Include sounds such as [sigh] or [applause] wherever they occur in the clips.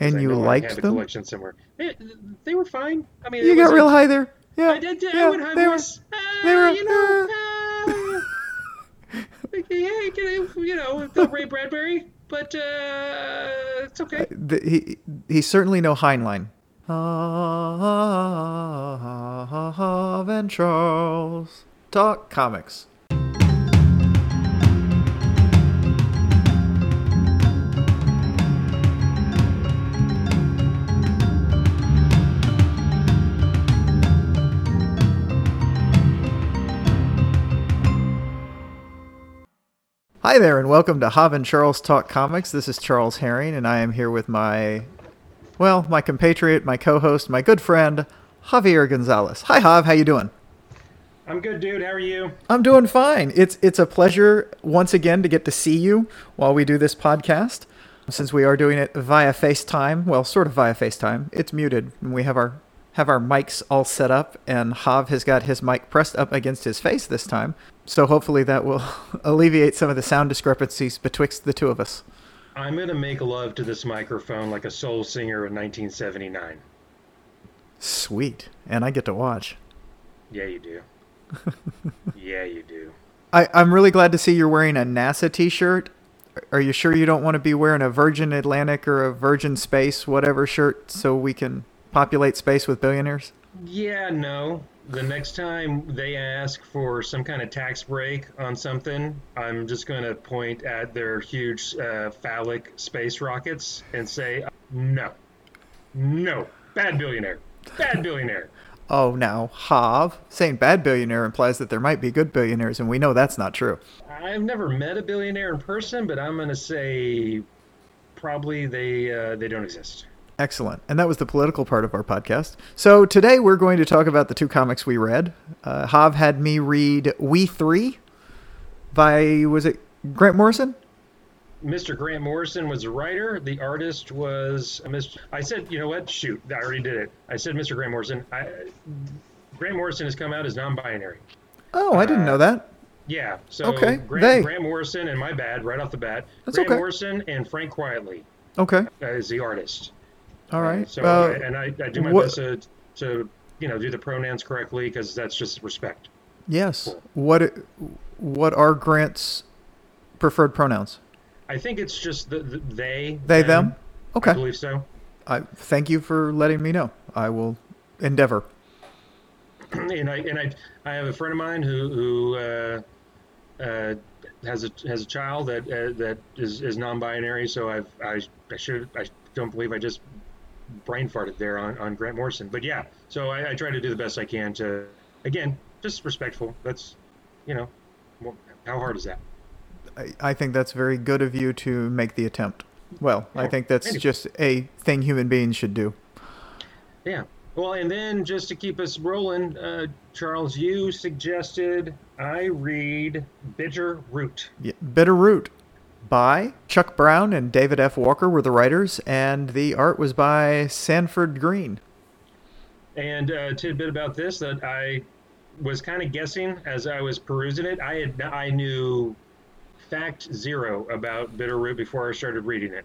And you liked them? collection somewhere. They, they were fine. I mean, You got real high there. Yeah. I did. yeah, I went high they were-. Ah, they were- you know. ah. yeah, you know, the Ray Bradbury, but uh, it's okay. he he's certainly no Heinlein. and Charles talk comics. Hi there, and welcome to Hav and Charles Talk Comics. This is Charles Herring, and I am here with my, well, my compatriot, my co-host, my good friend, Javier Gonzalez. Hi, Jav. How you doing? I'm good, dude. How are you? I'm doing fine. It's it's a pleasure once again to get to see you while we do this podcast. Since we are doing it via FaceTime, well, sort of via FaceTime. It's muted, and we have our have our mics all set up, and Hav has got his mic pressed up against his face this time. So hopefully that will [laughs] alleviate some of the sound discrepancies betwixt the two of us. I'm gonna make love to this microphone like a soul singer in 1979. Sweet, and I get to watch. Yeah, you do. [laughs] yeah, you do. I, I'm really glad to see you're wearing a NASA T-shirt. Are you sure you don't want to be wearing a Virgin Atlantic or a Virgin Space whatever shirt so we can populate space with billionaires? Yeah, no. The next time they ask for some kind of tax break on something, I'm just going to point at their huge uh, phallic space rockets and say, no, no, bad billionaire, bad billionaire. [laughs] Oh, now Hav saying bad billionaire implies that there might be good billionaires, and we know that's not true. I've never met a billionaire in person, but I'm going to say probably they uh, they don't exist. Excellent. And that was the political part of our podcast. So today we're going to talk about the two comics we read. Uh, Hav had me read We Three by, was it Grant Morrison? Mr. Grant Morrison was a writer. The artist was a Mr. I said, you know what? Shoot, I already did it. I said Mr. Grant Morrison. I, Grant Morrison has come out as non-binary. Oh, I didn't know that. Yeah. So Okay, Grant, they. Grant Morrison, and my bad, right off the bat. That's Grant okay. Morrison and Frank Quitely Okay. uh, is the artist. All right. So Uh, and I, I do my what- best to, to you know do the pronouns correctly because that's just respect. Yes. What what are Grant's preferred pronouns? I think it's just the, the they. They them? Okay. I believe so. I thank you for letting me know. I will endeavor. and I and I I have a friend of mine who who uh, uh, has a has a child that uh, that is, is non-binary. So I've I I should I don't believe I just brain farted there on, on Grant Morrison. But yeah, so I, I try to do the best I can to again just respectful. That's you know how hard is that? I, I think that's very good of you to make the attempt. Well, I think that's you. just a thing human beings should do. Yeah. Well, and then just to keep us rolling, uh, Charles, you suggested I read Bitter Root. Yeah, Bitter Root by Chuck Brown and David F. Walker were the writers, and the art was by Sanford Greene. And uh, a tidbit about this that I was kind of guessing as I was perusing it. I had I knew fact zero about Bitter Root before I started reading it.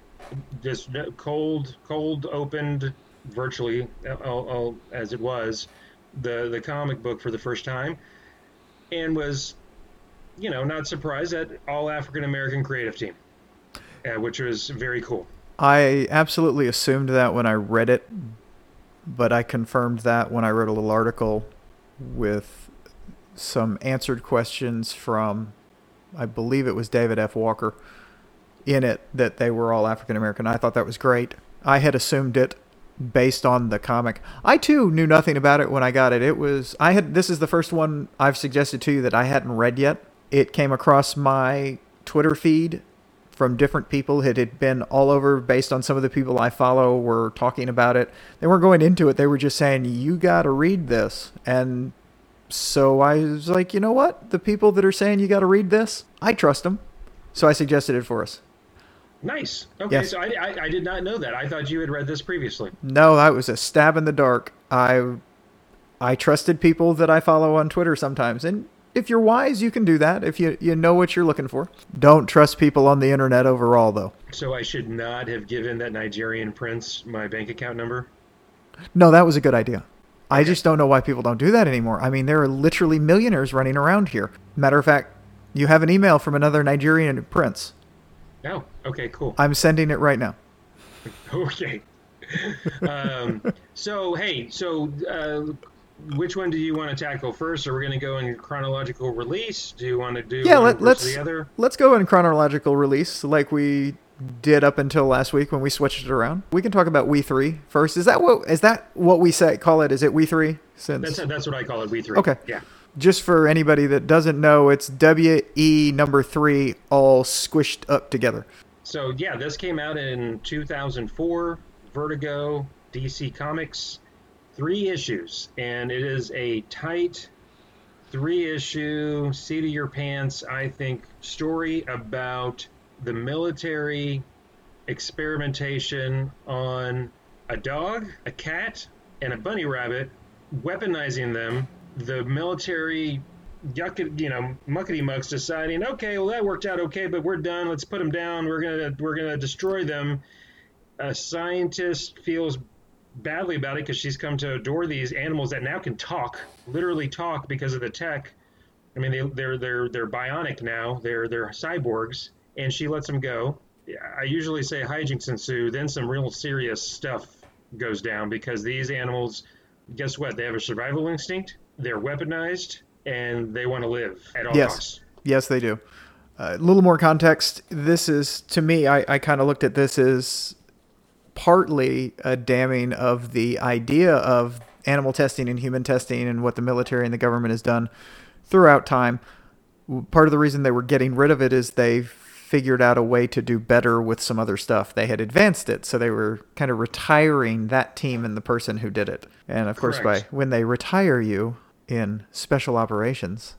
Just uh, cold, cold opened, virtually uh, all, all, as it was, the the comic book for the first time, and was, you know, not surprised at all African American creative team, uh, which was very cool. I absolutely assumed that when I read it, but I confirmed that when I wrote a little article with some answered questions from, I believe it was David F. Walker, in it that they were all African American. I thought that was great. I had assumed it based on the comic. I too knew nothing about it when I got it. It was I had this is the first one I've suggested to you that I hadn't read yet. It came across my Twitter feed from different people. It had been all over based on some of the people I follow were talking about it. They weren't going into it. They were just saying, you got to read this. And so I was like, you know what? The people that are saying you got to read this, I trust them. So I suggested it for us. Nice. Okay, Yes. so I, I, I did not know that. I thought you had read this previously. No, that was a stab in the dark. I I trusted people that I follow on Twitter sometimes, and if you're wise, you can do that. If you you know what you're looking for. Don't trust people on the internet overall, though. So I should not have given that Nigerian prince my bank account number. No, that was a good idea. I just don't know why people don't do that anymore. I mean, there are literally millionaires running around here. Matter of fact, you have an email from another Nigerian prince. Oh, okay, cool. I'm sending it right now. [laughs] Okay. [laughs] um, so hey, so uh, which one do you want to tackle first? Are we going to go in chronological release? Do you want to do Yeah, let, let's the other? let's go in chronological release like we did up until last week when we switched it around. We can talk about We Three first. Is that what is that what we say call it? Is it We Three? Since That's that's what I call it. We three. Okay. Yeah. just for anybody that doesn't know, it's W E number three all squished up together. So yeah, this came out in 2004. Vertigo, DC Comics, three issues, and it is a tight three-issue, seat of your pants, I think, story about the military experimentation on a dog, a cat, and a bunny rabbit, weaponizing them. The military yuck you know muckety mucks deciding okay well that worked out okay but we're done. Let's put them down. We're gonna we're gonna destroy them. A scientist feels badly about it because she's come to adore these animals that now can talk literally talk because of the tech i mean they, they're they're they're bionic now they're they're cyborgs and she lets them go i usually say hijinks ensue then some real serious stuff goes down because these animals guess what they have a survival instinct they're weaponized and they want to live at all Yes. costs. Yes, they do. Uh, a little more context. This is, to me, I, I kind of looked at this as partly a damning of the idea of animal testing and human testing and what the military and the government has done throughout time. Part of the reason they were getting rid of it is they figured out a way to do better with some other stuff. They had advanced it, so they were kind of retiring that team and the person who did it. And of course, by when they retire you in special operations,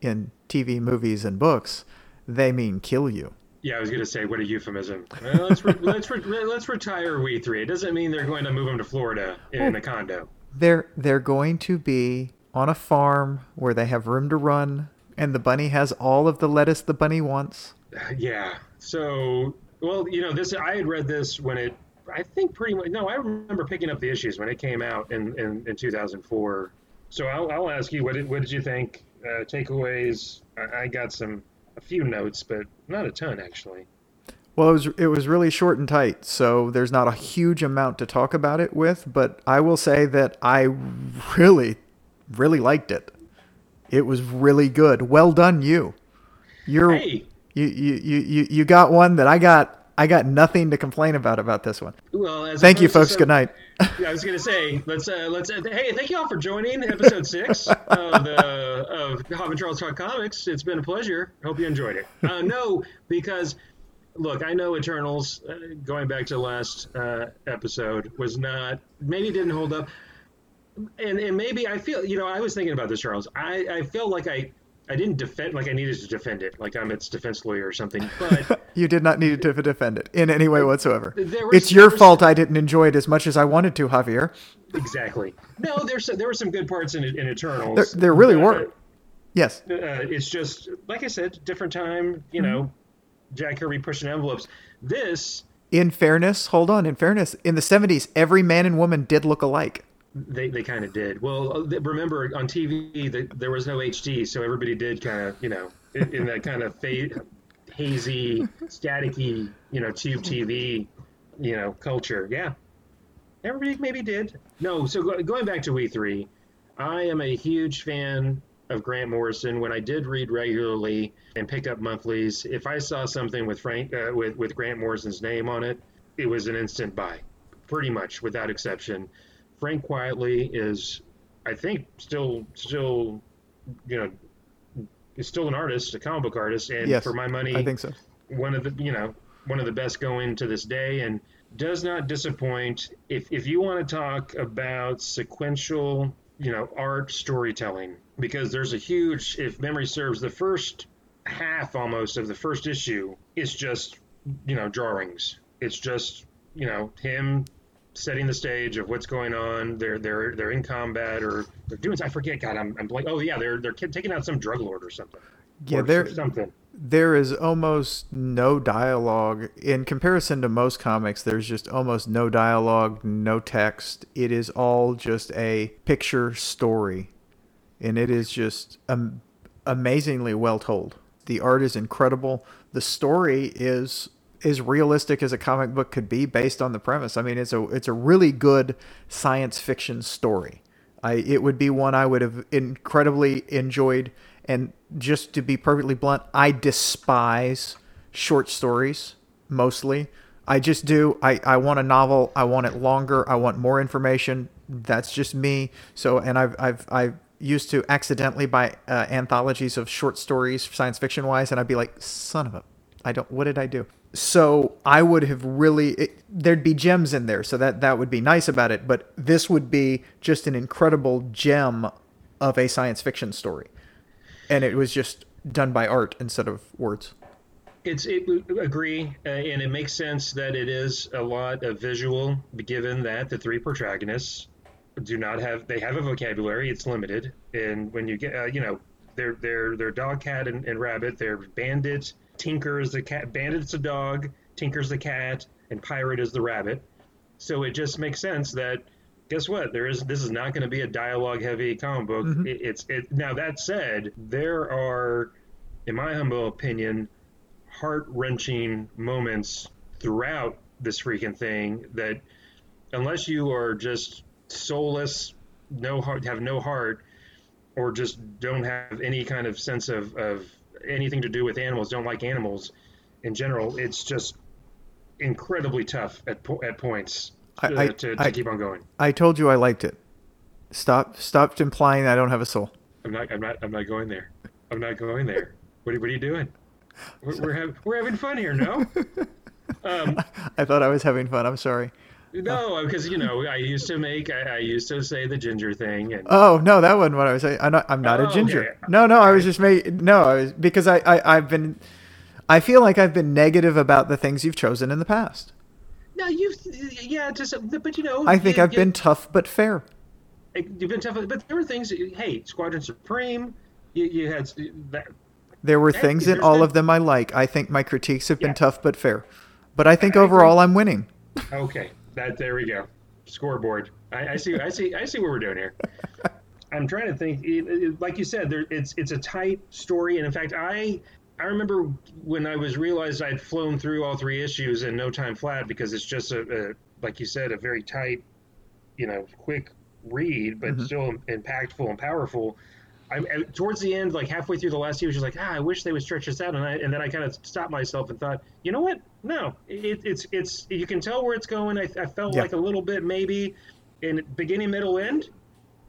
in TV, movies, and books, they mean kill you. Yeah, I was gonna say what a euphemism. Well, let's re- [laughs] let's re- let's retire we three. It doesn't mean they're going to move them to Florida in a condo. They're they're going to be on a farm where they have room to run, and the bunny has all of the lettuce the bunny wants. [sighs] Yeah. So, well, you know, this I had read this when it. I think pretty much. No, I remember picking up the issues when it came out in in, in 2004. So I'll, I'll ask you what did what did you think? Uh, takeaways. I, I got some a few notes, but not a ton actually. Well, it was it was really short and tight, so there's not a huge amount to talk about it with. But I will say that I really, really liked it. It was really good. Well done, you. You're Hey, you, you you you you got one that I got. I got nothing to complain about about this one. well, as Thank you, folks. some- Good night. Yeah, I was gonna say let's uh, let's uh, hey thank you all for joining episode six of the of Hob and Charles Talk Comics. It's been a pleasure. Hope you enjoyed it. Uh, no, because look, I know Eternals. Uh, going back to the last uh, episode was not maybe didn't hold up, and and maybe I feel you know I was thinking about this Charles. I I feel like I. I didn't defend like I needed to defend it, like I'm its defense lawyer or something. [laughs] But You did not need to defend it in any way whatsoever. Was- It's your was- fault I didn't enjoy it as much as I wanted to, Javier. exactly, no, there's there were some good parts in in Eternals. There, there really were. Yes. uh, it's just like I said, different time. You know, Jack Kirby pushing envelopes. This In fairness, hold on. In fairness, in the 70s, every man and woman did look alike. They, they kind of did. Well, uh, remember on TV that there was no HD, so everybody did kind of you know in, in that kind of fa- hazy, staticky, you know, tube TV, you know, culture. Yeah, everybody maybe did. No, so go, going back to We Three, I am a huge fan of Grant Morrison. When I did read regularly and pick up monthlies, if I saw something with Frank uh, with with Grant Morrison's name on it, it was an instant buy, pretty much without exception. Frank Quitely is, I think, still still, you know, is still an artist, a comic book artist, and Yes, for my money, I think so. one of the you know one of the best going to this day and does not disappoint if if you want to talk about sequential you know art storytelling because there's a huge if memory serves the first half almost of the first issue is just you know drawings it's just you know him setting the stage of what's going on. They're they're they're in combat or they're doing. I forget. God, I'm I'm like, oh yeah, they're they're taking out some drug lord or something. Yeah, or, there something. There is almost no dialogue in comparison to most comics. There's just almost no dialogue, no text. It is all just a picture story, and it is just um, amazingly well told. The art is incredible. The story is as realistic as a comic book could be based on the premise. I mean, it's a it's a really good science fiction story. I it would be one I would have incredibly enjoyed. And just to be perfectly blunt, I despise short stories mostly. I just do. I, I want a novel. I want it longer. I want more information. That's just me. So, and I've I've I've used to accidentally buy uh, anthologies of short stories, science fiction wise, and I'd be like, son of a, I don't. What did I do? so I would have really it, there'd be gems in there, so that that would be nice about it. But this would be just an incredible gem of a science fiction story, and it was just done by art instead of words. It's it, agree, uh, and it makes sense that it is a lot of visual, given that the three protagonists do not have they have a vocabulary. It's limited, and when you get uh, you know they're they're they're dog, cat, and, and rabbit. They're bandits Tinker is the cat, Bandit's the dog, Tinker's the cat, and Pirate is the rabbit. So it just makes sense that guess what? There is this is not going to be a dialogue heavy comic book. Mm-hmm. It, it's it. Now that said, there are, in my humble opinion, heart wrenching moments throughout this freaking thing that unless you are just soulless, no heart, have no heart, or just don't have any kind of sense of, of anything to do with animals, don't like animals in general, it's just incredibly tough at po- at points I, uh, to, to I, keep on going. I told you I liked it. Stop stop implying I don't have a soul. I'm not I'm not I'm not going there. I'm not going there. What are, what are you doing? We're we're, [laughs] have, we're having fun here, no? [laughs] Um, I thought I was having fun. I'm sorry. No, because oh. you know I used to make I, I, used to say the ginger thing. And... Oh no, that wasn't what I was saying. I'm not. I'm not oh, a ginger. Okay. No, no, I was just making. No, I was because I, I I've been. I feel like I've been negative about the things you've chosen in the past. No, you. Yeah, just but you know. I think you, I've you, been tough but fair. Eh, you've been tough, but there were things. Hey, Squadron Supreme. You, you had that. There were things in all been, of them I like. I think my critiques have been yeah. tough but fair, but I think I overall agree. I'm winning. Okay, that there we go. Scoreboard. I, I see. I see. I see what we're doing here. [laughs] I'm trying to think. It, it, like you said, there, it's it's a tight story, and in fact, I I remember when I was realized I'd flown through all three issues in no time flat because it's just a, a like you said, a very tight, you know, quick read, but mm-hmm. still impactful and powerful. I, towards the end, like halfway through the last year, was just like, ah, I wish they would stretch this out, and I, and then I kind of stopped myself and thought, you know what? No, it, it's it's you can tell where it's going. I, I felt yeah. like a little bit maybe in beginning, middle, end,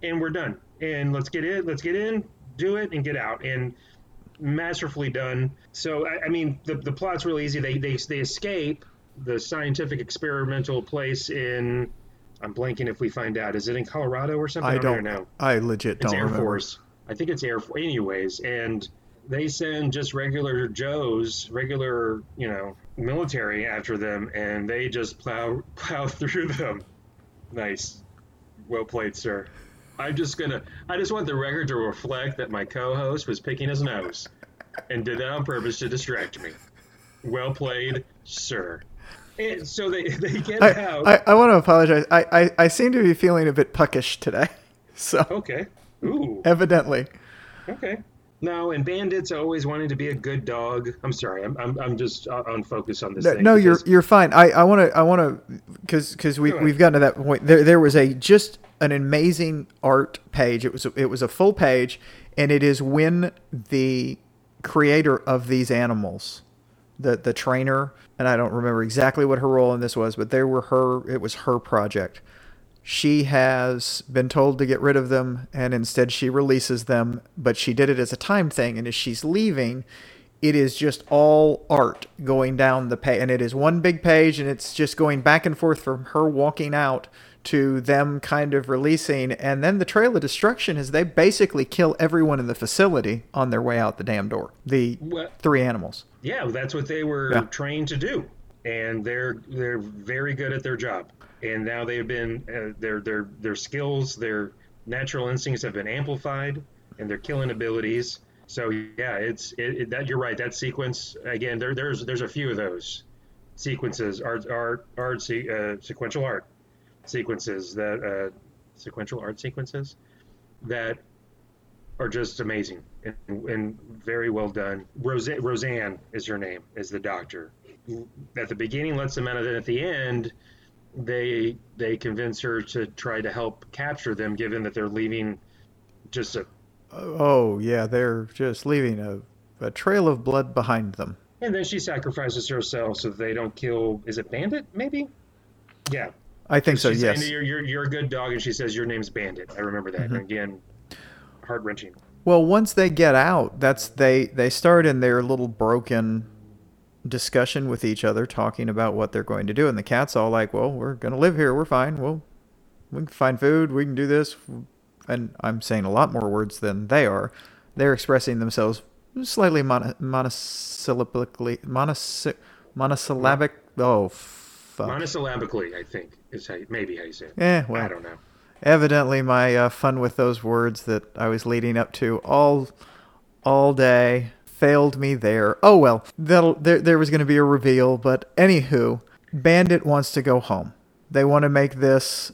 and we're done. And let's get in, let's get in, do it, and get out. And masterfully done. So I, I mean, the the plot's really easy. They they they escape the scientific experimental place in. I'm blanking if we find out. Is it in Colorado or something? I don't, know. I legit it's don't Air remember. Force. I think it's Air Force, anyways. And they send just regular Joes, regular, you know, military after them, and they just plow [laughs] plow through them. Nice, well played, sir. I'm just gonna. I just want the record to reflect that my co-host was picking his nose, and did that on purpose to distract me. Well played, sir. And so they [laughs] they get I, out. I, I want to apologize. I, I I seem to be feeling a bit puckish today. [laughs] So okay. Ooh. Evidently. Okay. No, and bandits always wanting to be a good dog. I'm sorry, I'm I'm, I'm just uh, on focus on this. No, no you're you're fine. I I want to I want to because because we we've gotten to that point. There there was a just an amazing art page. It was a, it was a full page, and it is when the creator of these animals, the the trainer, and I don't remember exactly what her role in this was, but they were her. It was her project she has been told to get rid of them and instead she releases them but she did it as a time thing and as she's leaving it is just all art going down the page and it is one big page and it's just going back and forth from her walking out to them kind of releasing and then the trail of destruction is they basically kill everyone in the facility on their way out the damn door. The well, three animals. yeah that's what they were yeah. trained to do and they're they're very good at their job and now they've been uh, their their their skills, their natural instincts have been amplified, and their killing abilities. So yeah, it's it, it, that you're right. That sequence again. There there's there's a few of those sequences, art art art uh, sequential art sequences that uh, sequential art sequences that are just amazing and, and very well done. Rose, Roseanne is her name, is the doctor. At the beginning, lets them out, and then at the end, they they convince her to try to help capture them, given that they're leaving just a. Oh yeah, they're just leaving a, a trail of blood behind them. And then she sacrifices herself so they don't kill. Is it Bandit? Maybe. Yeah. I think so. She's yes. Saying, you're, you're, you're a good dog, and she says your name's Bandit. I remember that. Mm-hmm. And again, heart wrenching. Well, once they get out, that's they they start in their little broken discussion with each other, talking about what they're going to do, and the cat's all like, "Well, we're gonna live here. We're fine. we'll we can find food. We can do this." And I'm saying a lot more words than they are. They're expressing themselves slightly mon- monosyllabically, monos- monosyllabic. Oh, fuck. Monosyllabically, I think is how maybe how you say it. Yeah, well, I don't know evidently my uh, fun with those words that I was leading up to all all day failed me there. Oh well, there there was going to be a reveal, but anywho, Bandit wants to go home. They want to make this.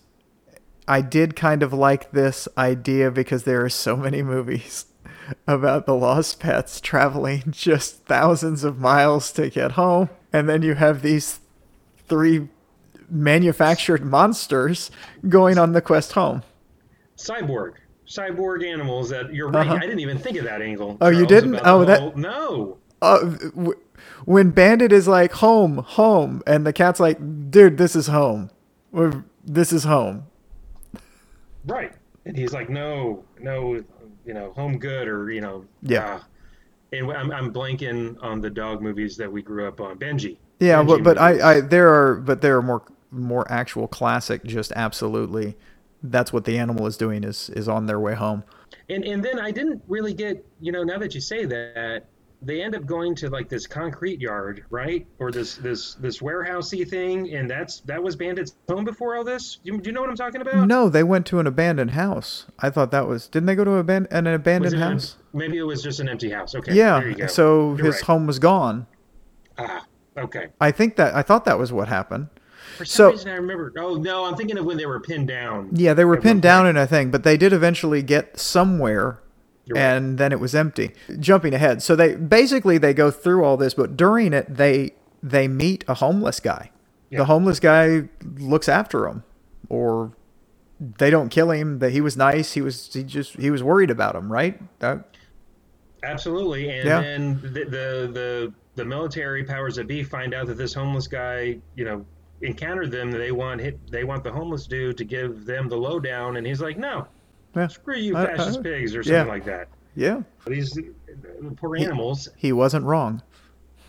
I did kind of like this idea because there are so many movies [laughs] about the lost pets traveling [laughs] just thousands of miles to get home, and then you have these three manufactured monsters going on the quest home. Cyborg. Cyborg animals that you're right. Uh-huh. I didn't even think of that angle. Oh, you didn't? Oh, that no. Uh, w- when Bandit is like home, home, and the cat's like, dude, this is home. We're, this is home. Right, and he's like, no, no, you know, home good or you know, yeah. Uh, and I'm, I'm blanking on the dog movies that we grew up on. Benji. Yeah, Benji but but I, I there are but there are more more actual classic, just absolutely that's what the animal is doing is is on their way home. And and then I didn't really get you know now that you say that they end up going to like this concrete yard, right, or this this this warehousey thing, and that's that was Bandit's home before all this. Do you, do you know what I'm talking about? No, they went to an abandoned house. I thought that was didn't they go to an, an abandoned house? An, maybe it was just an empty house. Okay, yeah. So You're his right. home was gone. Ah, okay. I think that I thought that was what happened. For some so, reason, I remember. Oh no, I'm thinking of when they were pinned down. Yeah, they were pinned down in a thing, but they did eventually get somewhere, and then it was empty. Jumping ahead, so they basically they go through all this, but during it they they meet a homeless guy. Yeah. The homeless guy looks after them, or they don't kill him. That he was nice. He was he just he was worried about him, right? That, Absolutely, and yeah. then the, the the the military powers that be find out that this homeless guy, you know, encountered them, they want hit, they want the homeless dude to give them the lowdown, and he's like, no, yeah. screw you, fascist pigs, or something yeah. like that. Yeah, these poor animals. He, he wasn't wrong.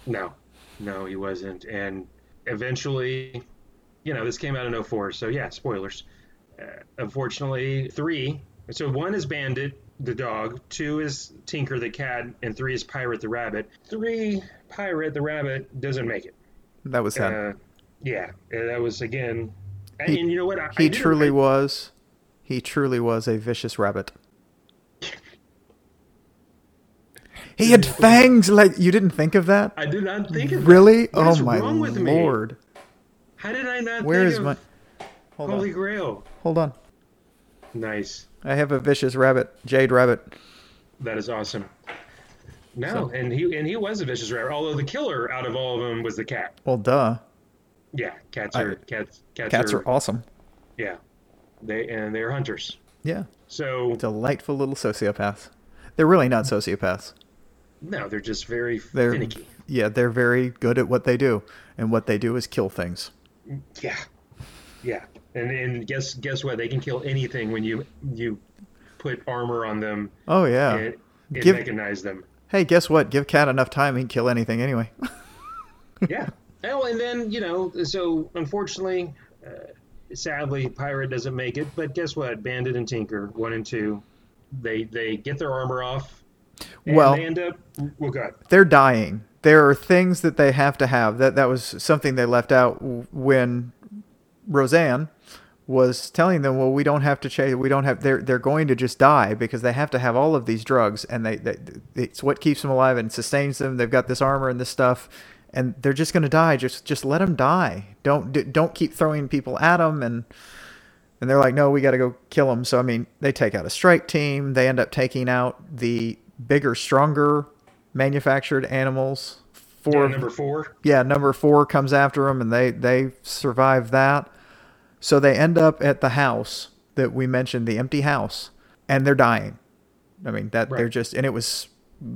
No, no, he wasn't, and eventually, you know, this came out in 04, so yeah, spoilers. Uh, unfortunately, three. So one is Bandit, the dog. Two is Tinker, the cat, and three is Pirate, the rabbit. Three, Pirate, the rabbit doesn't make it. That was sad. Uh, yeah, that was again. He, and you know what? I, he I truly was. He truly was a vicious rabbit. He had [laughs] fangs like you didn't think of that. I did not think of really? that. Really? Oh my lord! Me? How did I not? Where is of... my? Hold Holy on. Grail. Hold on. Nice. I have a vicious rabbit, Jade Rabbit. That is awesome. No, so. and he and he was a vicious rabbit. Although the killer out of all of them was the cat. Well, duh. Yeah, cats are I, cats. Cats, cats are, are, awesome. Yeah, they and they're hunters. Yeah. So delightful little sociopaths. They're really not sociopaths. No, they're just very they're, finicky. Yeah, they're very good at what they do, and what they do is kill things. Yeah, yeah, and and guess guess what? They can kill anything when you you put armor on them. Oh yeah, and, and Give, mechanize them. Hey, guess what? Give Cat enough time, he can kill anything anyway. [laughs] yeah, Oh, and then you know, so unfortunately, uh, sadly, Pirate doesn't make it. But guess what? Bandit and Tinker, one and two, they they get their armor off. well, they end up. Well, good. They're dying. There are things that they have to have. That that was something they left out when Roseanne was telling them, well, we don't have to chase. We don't have. They're they're going to just die because they have to have all of these drugs, and they, they it's what keeps them alive and sustains them. They've got this armor and this stuff, and they're just going to die. Just just let them die. Don't don't keep throwing people at them. And and they're like, no, we got to go kill them. So I mean, they take out a strike team. They end up taking out the bigger, stronger manufactured animals. Four, yeah, number four. Yeah, number four comes after them, and they they survive that so they end up at the house that we mentioned, the empty house, and they're dying. I mean that right. they're just, and it was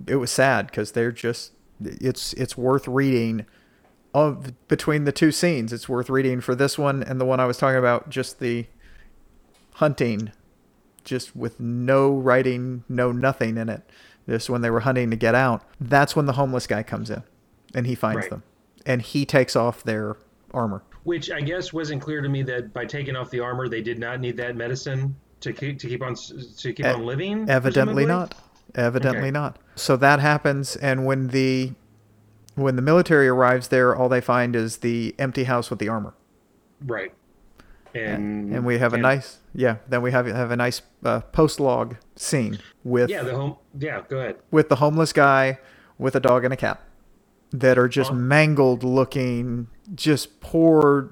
it was sad because they're just it's it's worth reading of between the two scenes. It's worth reading for this one and the one I was talking about, just the hunting, just with no writing, no nothing in it. Just when they were hunting to get out. That's when the homeless guy comes in, and he finds right. them, and he takes off their armor which I guess wasn't clear to me that by taking off the armor, they did not need that medicine to keep to keep on to keep e- on living. Evidently presumably? not. Evidently okay. not. So that happens, and when the when the military arrives there, all they find is the empty house with the armor. Right. And, and we have and, a nice yeah. Then we have have a nice uh, post log scene with yeah the home yeah go ahead with the homeless guy with a dog and a cat that are just mangled looking, just poor.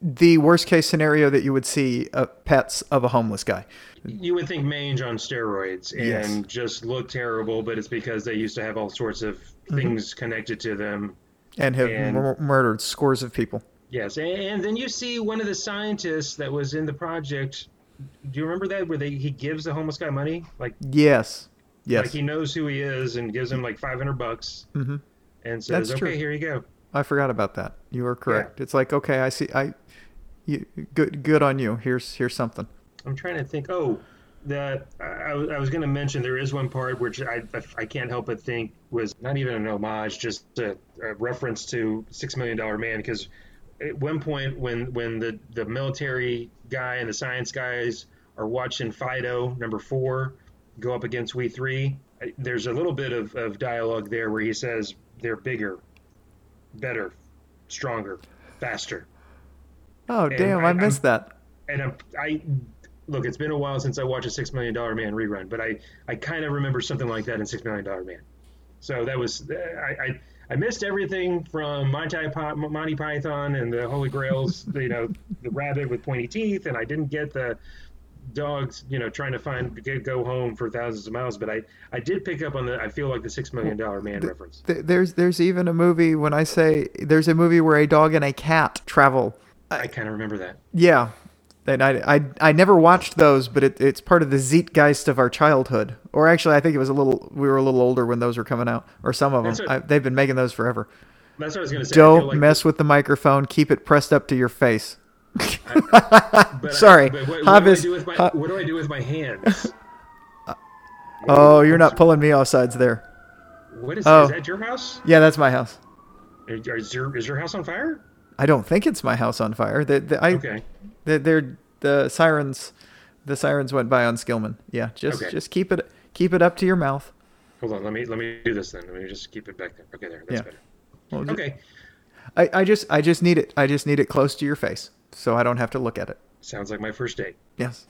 The worst case scenario that you would see uh, pets of a homeless guy. You would think mange on steroids and yes. just look terrible, but it's because they used to have all sorts of mm-hmm. things mm-hmm. connected to them and have and, mur- murdered scores of people. Yes, and, and then you see one of the scientists that was in the project. Do you remember that where they he gives the homeless guy money? Like yes, yes. Like he knows who he is and gives him like five hundred bucks. Mm-hmm and says, That's "Okay, true. here you go." I forgot about that. You are correct. Yeah. It's like, okay, I see. I, you, good, good on you. Here's here's something. I'm trying to think. Oh, that I, I was going to mention. There is one part which I I can't help but think was not even an homage, just a, a reference to Six Million Dollar Man. Because at one point, when when the the military guy and the science guys are watching Fido number four go up against We Three, there's a little bit of, of dialogue there where he says, they're bigger, better, stronger, faster. Oh damn! I, I missed I'm, that. And I'm, I look. It's been a while since I watched a Six Million Dollar Man rerun, but I I kind of remember something like that in Six Million Dollar Man. So that was I. I I missed everything from Monty, Monty Python and the Holy Grails, [laughs] you know, the rabbit with pointy teeth, and I didn't get the dogs, you know, trying to find get, go home for thousands of miles. But I, I did pick up on the. I feel like the Six Million Dollar Man th- reference. Th- there's there's even a movie when I say there's a movie where a dog and a cat travel. I, I kind of remember that. Yeah, I, I I never watched those, but it, it's part of the Zeitgeist of our childhood. Or actually, I think it was a little. We were a little older when those were coming out, or some of them. What, I, they've been making those forever. That's what I was going to say. Don't like mess the, with the microphone. Keep it pressed up to your face. I, [laughs] Sorry, I, what, what, do I do with my, what do I do with my hands? [laughs] oh, you're not pulling me off sides there. What is, oh. is that? Your house? Yeah, that's my house. Is your is your house on fire? I don't think it's my house on fire. The, the, I, okay. The, they're, the sirens. The sirens went by on Skillman. Yeah, just okay. just keep it keep it up to your mouth. Hold on, let me let me do this then. Let me just keep it back there. Okay, there. That's yeah. better. Well, okay. I, I just I just need it I just need it close to your face so I don't have to look at it. Sounds like my first date. Yes.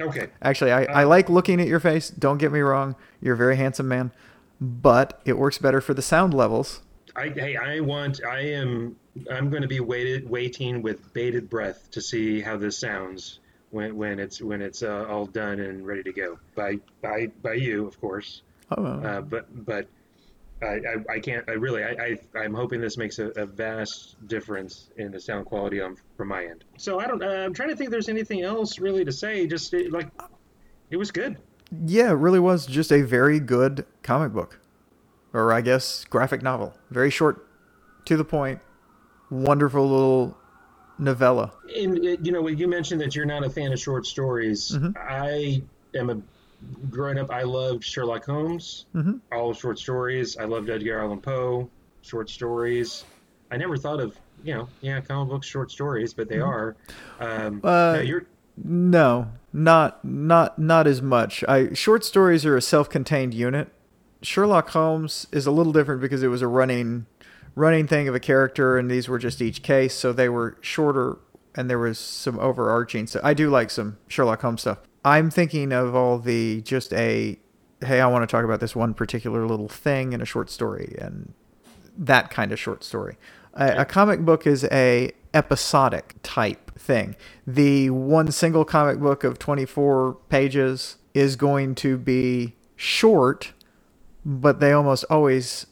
Okay. Actually, I, uh, I like looking at your face. Don't get me wrong. You're a very handsome man, but it works better for the sound levels. I, hey, I want, I am, I'm going to be waited, waiting with bated breath to see how this sounds when, when it's, when it's uh, all done and ready to go by, by, by you, of course. Oh. Uh, but, but I, I, I, can't. I really. I, I am hoping this makes a, a, vast difference in the sound quality on from my end. So I don't. Uh, I'm trying to think. If there's anything else really to say? Just it, like, it was good. Yeah, it really was just a very good comic book, or I guess graphic novel. Very short, to the point, wonderful little novella. And you know, you mentioned that you're not a fan of short stories. Mm-hmm. I am a growing up, I loved Sherlock Holmes, mm-hmm. all short stories. I loved Edgar Allan Poe, short stories. I never thought of, you know, yeah, comic books, short stories, but they mm-hmm. are. Um, uh, no, no, not not not as much. I short stories are a self-contained unit. Sherlock Holmes is a little different because it was a running running thing of a character, and these were just each case, so they were shorter and there was some overarching stuff. I do like some Sherlock Holmes stuff. I'm thinking of all the just a hey, I want to talk about this one particular little thing in a short story and that kind of short story. A, a comic book is a episodic type thing. The one single comic book of 24 pages is going to be short, but they almost always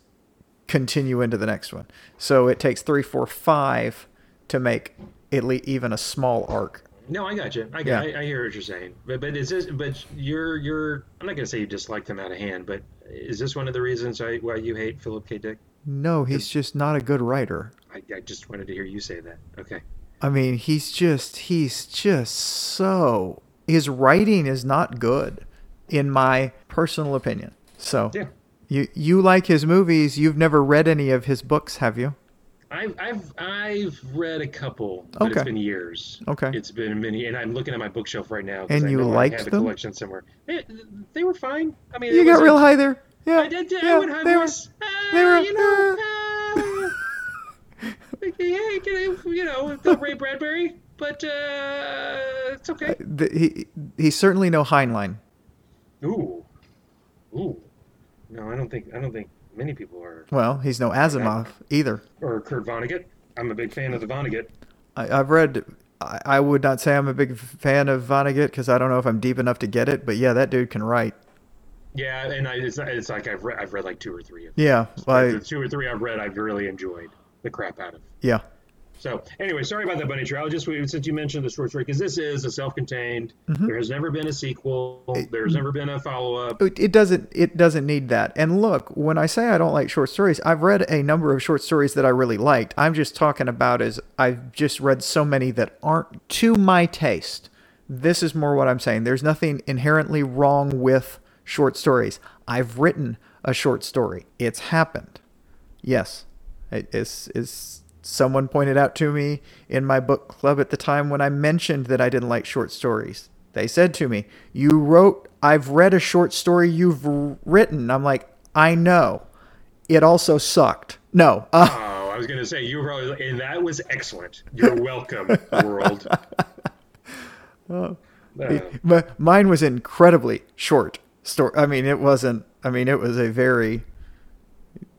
continue into the next one. So it takes three, four, five to make at least even a small arc. No, I got you. I, got, I, I hear what you're saying. But but is this? But you're you're. I'm not gonna say you dislike them out of hand, but is this one of the reasons why, why you hate Philip K. Dick? No, he's just not a good writer. I, I just wanted to hear you say that. Okay. I mean, he's just he's just so his writing is not good in my personal opinion. So Yeah. You you like his movies, you've never read any of his books, have you? I've I've I've read a couple, but Okay. it's been years. Okay. It's been many, and I'm looking at my bookshelf right now. And I you liked I have a them? collection somewhere. They, they were fine. I mean, You got real high there. Yeah. I did. I yeah, went high they were-. Ah, they were- you know. ah. hey, can I, you know, the Ray Bradbury, but uh, it's okay. the, he he's certainly no Heinlein. Ooh, ooh. No, I don't think. I don't think many people are. Well, he's no Asimov either. Or Kurt Vonnegut. I'm a big fan of the Vonnegut. I, I've read. I, I would not say I'm a big fan of Vonnegut because I don't know if I'm deep enough to get it. But yeah, that dude can write. Yeah, and I, it's, it's like I've read. I've read like two or three of them. Yeah, Like, the two or three I've read, I've really enjoyed the crap out of. yeah. So anyway, sorry about that bunny trail. Just since you mentioned the short story, because this is a self-contained. Mm-hmm. There has never been a sequel. There's never been a follow-up. It it doesn't. It doesn't need that. And look, when I say I don't like short stories, I've read a number of short stories that I really liked. I'm just talking about as I've just read so many that aren't to my taste. This is more what I'm saying. There's nothing inherently wrong with short stories. I've written a short story. It's happened. Yes, it is. Is someone pointed out to me in my book club at the time when I mentioned that I didn't like short stories. They said to me, "You wrote. I've read a short story you've written." I'm like, "I know. It also sucked." No. Uh, Oh, I was going to say you probably, and that was excellent. You're welcome, world. [laughs] Oh. Uh, mine was incredibly short story. I mean, it wasn't. I mean, it was a very.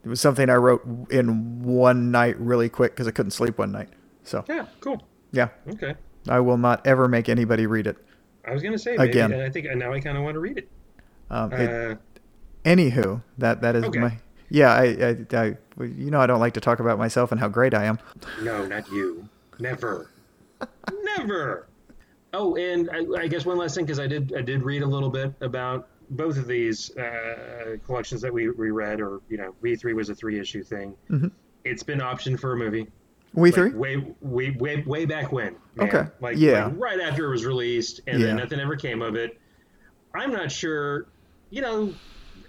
It was something I wrote in one night, really quick, because I couldn't sleep one night. So yeah, cool. yeah, Okay. I will not ever make anybody read it. I was going to say maybe, Again. and I think now I kind of want to read it. Um, it Uh, anywho, that that is Okay. my. Yeah, I, I, I, you know, I don't like to talk about myself and how great I am. no, not you. Never. Never. Oh, and I, I guess one last thing because I did I did read a little bit about both of these uh, collections that we, we read, or you know, We Three was a three issue thing. Mhm. It's been optioned for a movie. We like, three. way way way way back when. man. Okay. Like Yeah. like right after it was released, and Yeah. then nothing ever came of it. I'm not sure. You know,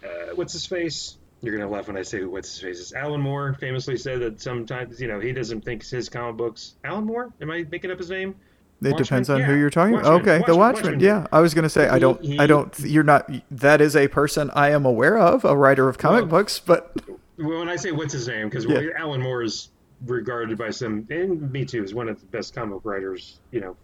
uh, what's his face? You're gonna laugh when I say what's his face is. Alan Moore famously said that sometimes you know he doesn't think his comic books. Alan Moore? Am I making up his name? It Watchmen? depends on who you're talking Watchmen. about. Okay, the Watchmen. Watchman. Yeah, I was gonna say I don't. he- I don't. You're not. That is a person I am aware of, a writer of comic Well, books, but when I say what's his name, because Yeah. Alan Moore is regarded by some, and me too, as one of the best comic writers. You know,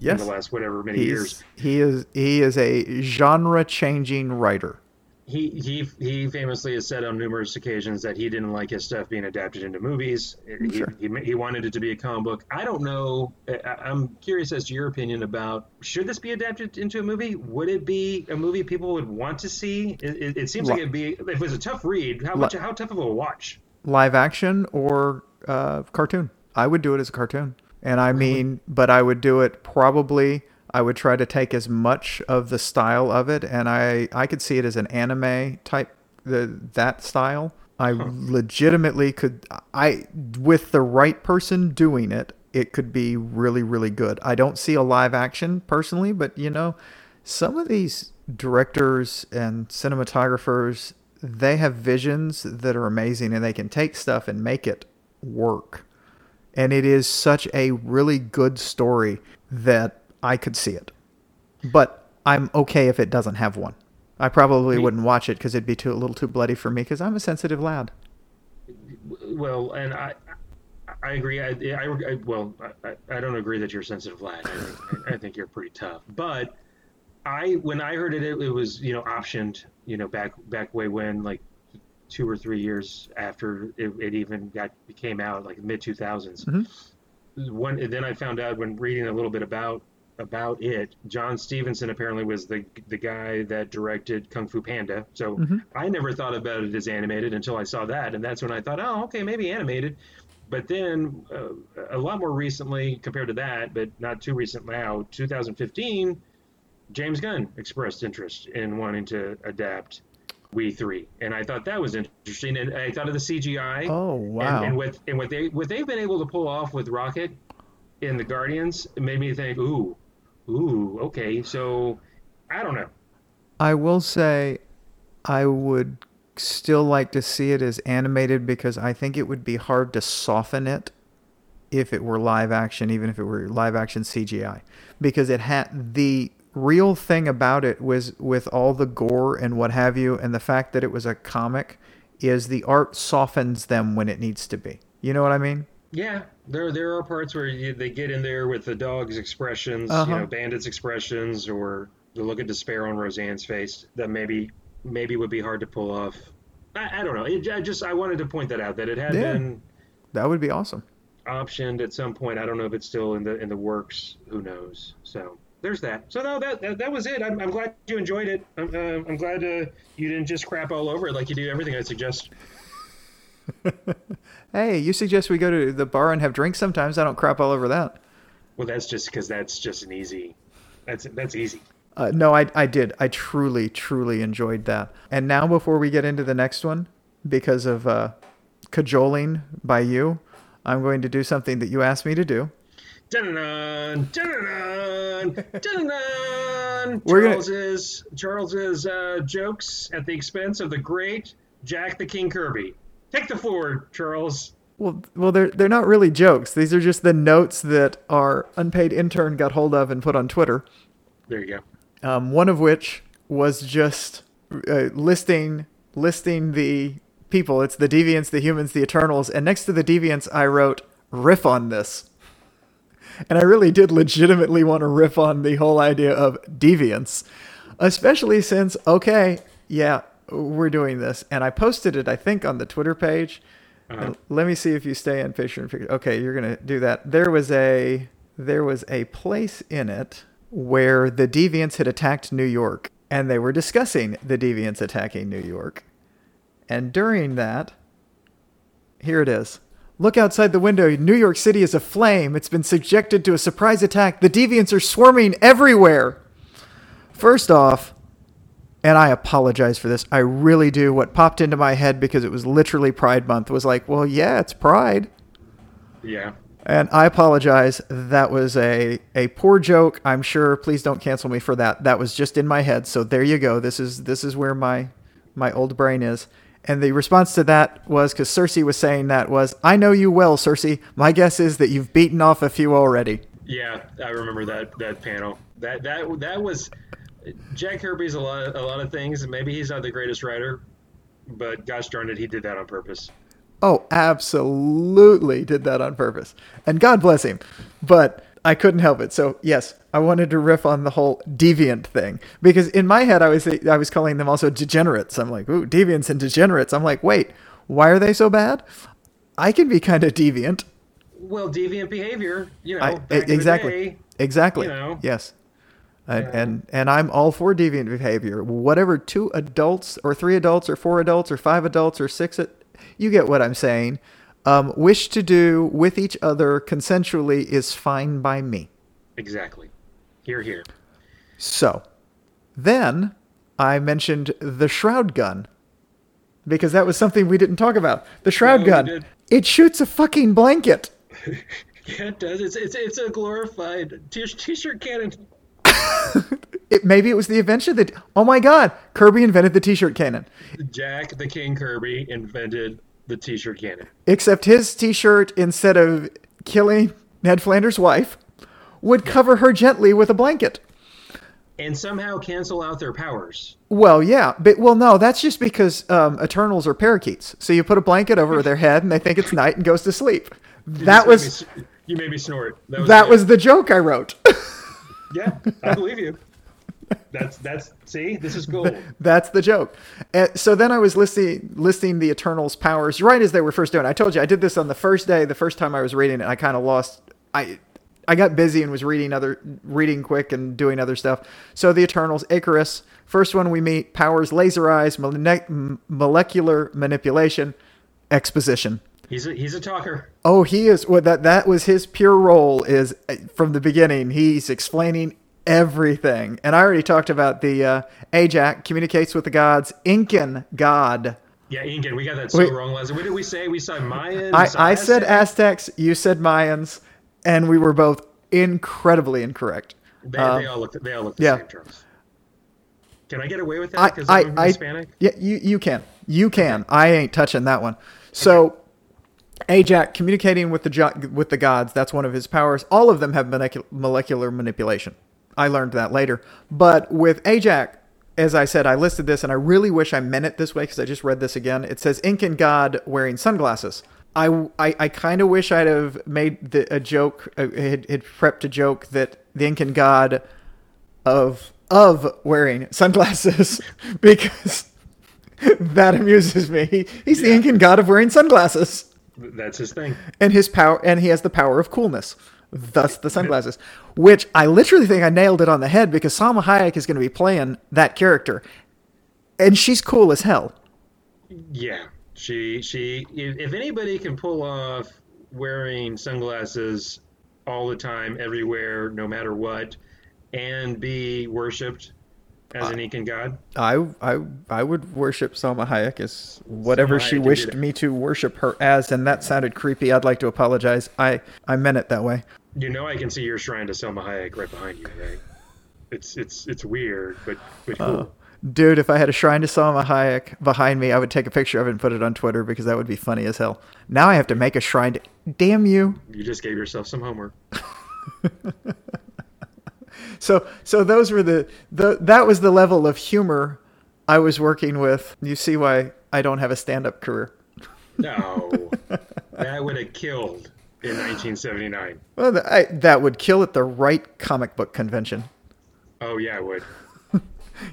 yes, in the last whatever many years. he is he is a genre changing writer. He he he famously has said on numerous occasions that he didn't like his stuff being adapted into movies. He, Sure. he, he wanted it to be a comic book. I don't know. I, I'm curious as to your opinion about should this be adapted into a movie? Would it be a movie people would want to see? It, it, it seems Li- like it'd be if it was a tough read. How much how tough of a watch? live action or uh, cartoon. I would do it as a cartoon. And I mean, but I would do it probably. I would try to take as much of the style of it, and I I could see it as an anime type the that style. I legitimately could. I with the right person doing it, it could be really really good. I don't see a live action personally, but you know, some of these directors and cinematographers they have visions that are amazing and they can take stuff and make it work and it is such a really good story that i could see it but i'm okay if it doesn't have one i probably wouldn't watch it because it'd be too a little too bloody for me because i'm a sensitive lad Well, and I I agree. I, I, I well, I, I don't agree that you're a sensitive lad. I think, I think you're pretty tough. But I, when I heard it, it, it was you know optioned. You know, back back way when like two or three years after it, it even got came out, like mid 2000s. Mhm. One, and then I found out when reading a little bit about about it, John Stevenson apparently was the the guy that directed Kung Fu Panda. So Mhm. I never thought about it as animated until I saw that, and that's when I thought, oh, okay, maybe animated. But then uh, a lot more recently, compared to that, but not too recent now, 2015, James Gunn expressed interest in wanting to adapt We Three, and I thought that was interesting. And I thought of the CGI. Oh wow! And, and with and what they what they've been able to pull off with Rocket in the Guardians it made me think, ooh, ooh, okay. So I don't know. I will say, I would still like to see it as animated because I think it would be hard to soften it if it were live action, even if it were live action CGI, because it had the real thing about it was with all the gore and what have you, and the fact that it was a comic, is the art softens them when it needs to be. You know what I mean? Yeah, there there are parts where you, they get in there with the dog's expressions, Uh-huh. you know, Bandit's expressions, or the look of despair on Roseanne's face that maybe maybe would be hard to pull off. I, I don't know. It, I just I wanted to point that out that it had Yeah. been That would be awesome. optioned at some point. I don't know if it's still in the in the works. Who knows? So there's that. So no, that that, that was it. I'm, I'm glad you enjoyed it. I'm, uh, I'm glad uh, you didn't just crap all over it like you do everything I suggest. [laughs] Hey, you suggest we go to the bar and have drinks sometimes? I don't crap all over that. Well, that's just because that's just an easy. That's that's easy. Uh, no, I, I did. I truly, truly enjoyed that. And now, before we get into the next one, because of uh, cajoling by you, I'm going to do something that you asked me to do. Dun-dun-dun, dun-dun-dun, dun-dun-dun. [laughs] We're gonna- Charles's Charles's uh, jokes at the expense of the great Jack the King Kirby. Take the floor, Charles. Well, well, they're they're not really jokes. These are just the notes that our unpaid intern got hold of and put on Twitter. There you go. Um, one of which was just uh, listing listing the people. It's the deviants, the humans, the eternals, and next to the deviants, I wrote riff on this. And I really did legitimately want to riff on the whole idea of deviance, especially since okay, yeah, we're doing this, and I posted it I think on the Twitter page. Uh-huh. And let me see if you stay in picture and figure. Okay, you're gonna do that. There was a there was a place in it where the deviants had attacked New York, and they were discussing the deviants attacking New York. And during that, here it is. Look outside the window. New York City is aflame. It's been subjected to a surprise attack. The deviants are swarming everywhere. First off, and I apologize for this. I really do. What popped into my head because it was literally Pride Month was like, well, yeah, it's Pride. Yeah. And I apologize. That was a, a poor joke. I'm sure. Please don't cancel me for that. That was just in my head. So there you go. This is this is where my my old brain is. And the response to that was because Sersi was saying that was, I know you well, Sersi. My guess is that you've beaten off a few already. Yeah, I remember that that panel. That that that was Jack Kirby's a lot a lot of things. Maybe he's not the greatest writer, but gosh darn it, he did that on purpose. Oh, absolutely did that on purpose. And God bless him. But I couldn't help it. So, yes, I wanted to riff on the whole deviant thing because in my head I was I was calling them also degenerates. I'm like, "Ooh, deviants and degenerates." I'm like, "Wait, why are they so bad?" I can be kind of deviant. Well, deviant behavior, you know, I, back in the exactly. day, exactly. you know. Yes. And, Yeah. and and I'm all for deviant behavior. Whatever two adults or three adults or four adults or five adults or six, ad- you get what I'm saying. Um, wish to do with each other consensually is fine by me. Exactly. Here, here. So, then I mentioned the shroud gun because that was something we didn't talk about. The shroud No, gun. It shoots a fucking blanket. [laughs] Yeah, it does. It's it's it's a glorified t- t-shirt cannon. [laughs] It maybe it was the invention that. Oh my God! Kirby invented the T-shirt cannon. Jack the King Kirby invented the t-shirt cannon. Except his T-shirt, instead of killing Ned Flanders' wife, would cover her gently with a blanket. And somehow cancel out their powers. Well, yeah, but well, no, that's just because um, Eternals are parakeets. So you put a blanket over their head, and they think it's night and goes to sleep. [laughs] that You was made me you made me snort. That was, that was the joke I wrote. [laughs] yeah. I believe you. That's that's see. This is gold. [laughs] That's the joke. So then I was listing listing the Eternals' powers right as they were first doing. I told you I did this on the first day, the first time I was reading it. I kind of lost. I I got busy and was reading other reading quick and doing other stuff. So the Eternals, Ikaris, first one we meet, powers laser eyes, mole- molecular manipulation, exposition. He's a he's a talker. Oh, he is. Well, that that was his pure role. Is uh, from the beginning. He's explaining everything. And I already talked about the uh, Ajax communicates with the gods. Incan god. Yeah, Incan. We got that so wrong, Leslie. What did we say? We said Mayans. I, I said Aztecs. You said Mayans, and we were both incredibly incorrect. They, Um, they all look. They all look the yeah. same, Charles. Can I get away with that because I'm I, Hispanic? yeah, you, you can, you can. I ain't touching that one. So, Ajax communicating with the jo- with the gods. That's one of his powers. All of them have molecular, molecular manipulation. I learned that later. But with Ajax, as I said, I listed this, and I really wish I meant it this way because I just read this again. It says Incan god wearing sunglasses. I, I, I kind of wish I'd have made the, a joke, uh, had, had prepped a joke that the Incan god of of wearing sunglasses [laughs] because [laughs] that amuses me. He, he's the Incan god of wearing sunglasses, That's his thing. and his power, and he has the power of coolness. Thus, the sunglasses, which I literally think I nailed it on the head because Salma Hayek is going to be playing that character, and she's cool as hell. Yeah, she she. If, if anybody can pull off wearing sunglasses all the time, everywhere, no matter what, and be worshipped as an Incan god, I I I would worship Salma Hayek as whatever Salma she Hayek wished me to worship her as, and that sounded creepy. I'd like to apologize. I I meant it that way. you know I can see your shrine to Salma Hayek right behind you, right? It's it's it's weird, but but cool. Uh, Dude, if I had a shrine to Salma Hayek behind me, I would take a picture of it and put it on Twitter because that would be funny as hell. Now I have to make a shrine to. Damn you! you just gave yourself some homework. [laughs] So, so those were the, the that was the level of humor I was working with. You see why I don't have a stand-up career. No, [laughs] that would have killed in 1979. Well, I, that would kill at the right comic book convention. Oh yeah, it would. [laughs]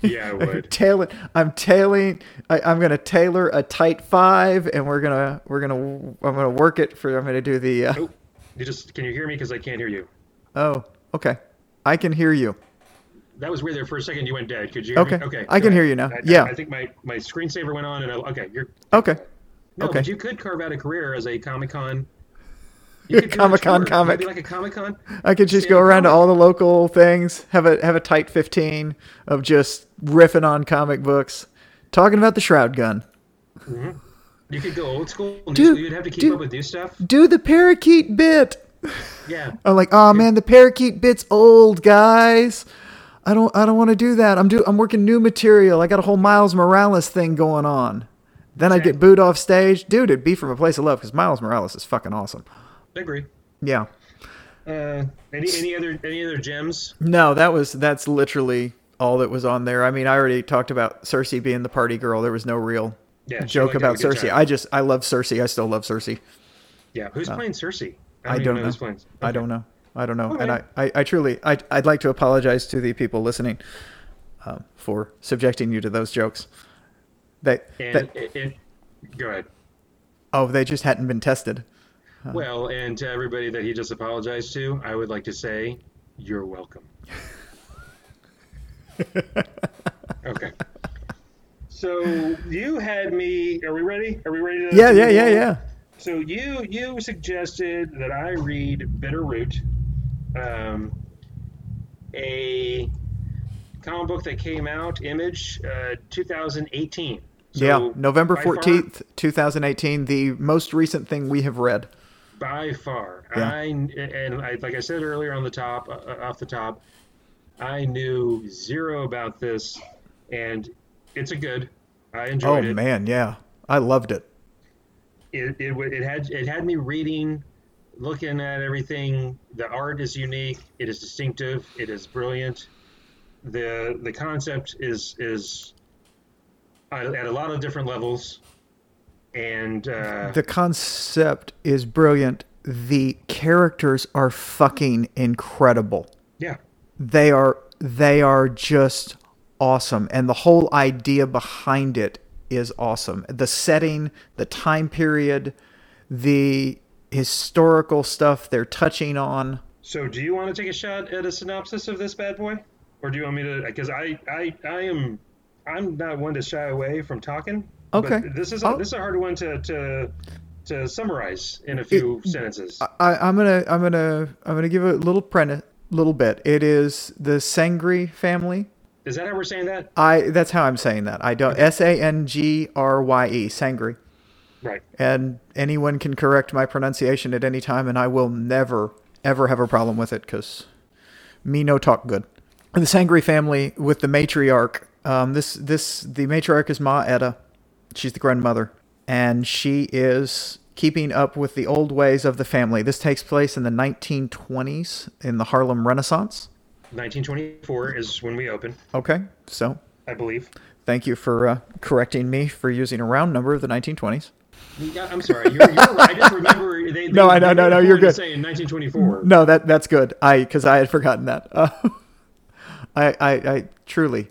Yeah, it would. Tailor, I'm tailing. I, I'm gonna tailor a tight five, and we're gonna we're gonna I'm gonna work it for. I'm gonna do the. Uh, Oh, you just can you hear me? Because I can't hear you. oh, okay. I can hear you. That was weird there for a second. You went dead. Could you? Hear Okay. Me? Okay. I can hear you now. I, Yeah. I, think my my screensaver went on, and I, okay, you're Okay. no, okay. but you could carve out a career as a Comic Con. You could Comic-Con comic. Maybe like a Comic Con. I could just Stand go around to all the local things, have a have a tight 15 of just riffing on comic books, talking about the Shroud Gun. Mm-hmm. You could go old school. Dude, you'd have to keep dude. up with new stuff. Do the parakeet bit. [laughs] Yeah. I'm like, oh man, the parakeet bit's old, guys. I don't I don't want to do that. I'm do I'm working new material. I got a whole Miles Morales thing going on. Then I get booed off stage. Dude, it'd be from a place of love because Miles Morales is fucking awesome. I agree. Yeah. Uh, any any other any other gems? No, that was that's literally all that was on there. I mean, I already talked about Sersi being the party girl. There was no real Yeah. joke about Sersi. time. I just I love Sersi. I still love Sersi. Yeah. Who's playing Sersi? I don't know. playing. I don't know. I don't know. Okay. And I, I, I truly I I'd like to apologize to the people listening um, for subjecting you to those jokes. They, And it, go ahead. oh they just hadn't been tested. Well, and to everybody that he just apologized to, I would like to say, you're welcome. [laughs] okay. So you had me. Are we ready? Are we ready? To Yeah, yeah, yeah, yeah. So you you suggested that I read Bitter Root, um, a comic book that came out, Image, uh, 2018. So yeah, November by far- fourteenth, two thousand eighteen. The most recent thing we have read. by far. Yeah. I and I, like I said earlier on the top, uh, off the top, I knew zero about this, and it's a good. I Oh enjoyed it. Oh, man, yeah, I loved it. It, it it had it had me reading, looking at everything. The art is unique. It is distinctive. It is brilliant. the The concept is is at at a lot of different levels, and uh, The concept is brilliant, the characters are fucking incredible. Yeah. They are they are just awesome and the whole idea behind it is awesome. The setting, the time period, the historical stuff they're touching on. So, do you want to take a shot at a synopsis of this bad boy, or do you want me to? Because I, I, I am, I'm not one to shy away from talking. Okay. But this is a, I'll- this is a hard one to to to summarize in a few sentences. I, I'm gonna I'm gonna I'm gonna give a little prene- little bit. It is the Sangerye family. Is that how we're saying that? I that's how I'm saying that. I don't S A N G R Y E Sangerye. Right. and anyone can correct my pronunciation at any time, and I will never ever have a problem with it because me no talk good. The Sangerye family with the matriarch. Um, this this the matriarch is Ma Etta. She's the grandmother, and she is keeping up with the old ways of the family. This takes place in the 1920s in the Harlem Renaissance. 1924 is when we open, Okay, so I believe. thank you for uh, correcting me for using a round number of the 1920s. Yeah, I'm sorry. You're, you're right. I just remember they. they No, I know, no, no, you're good. Saying 1924. No, that that's good. I because I had forgotten that. Uh, [laughs] I, I I truly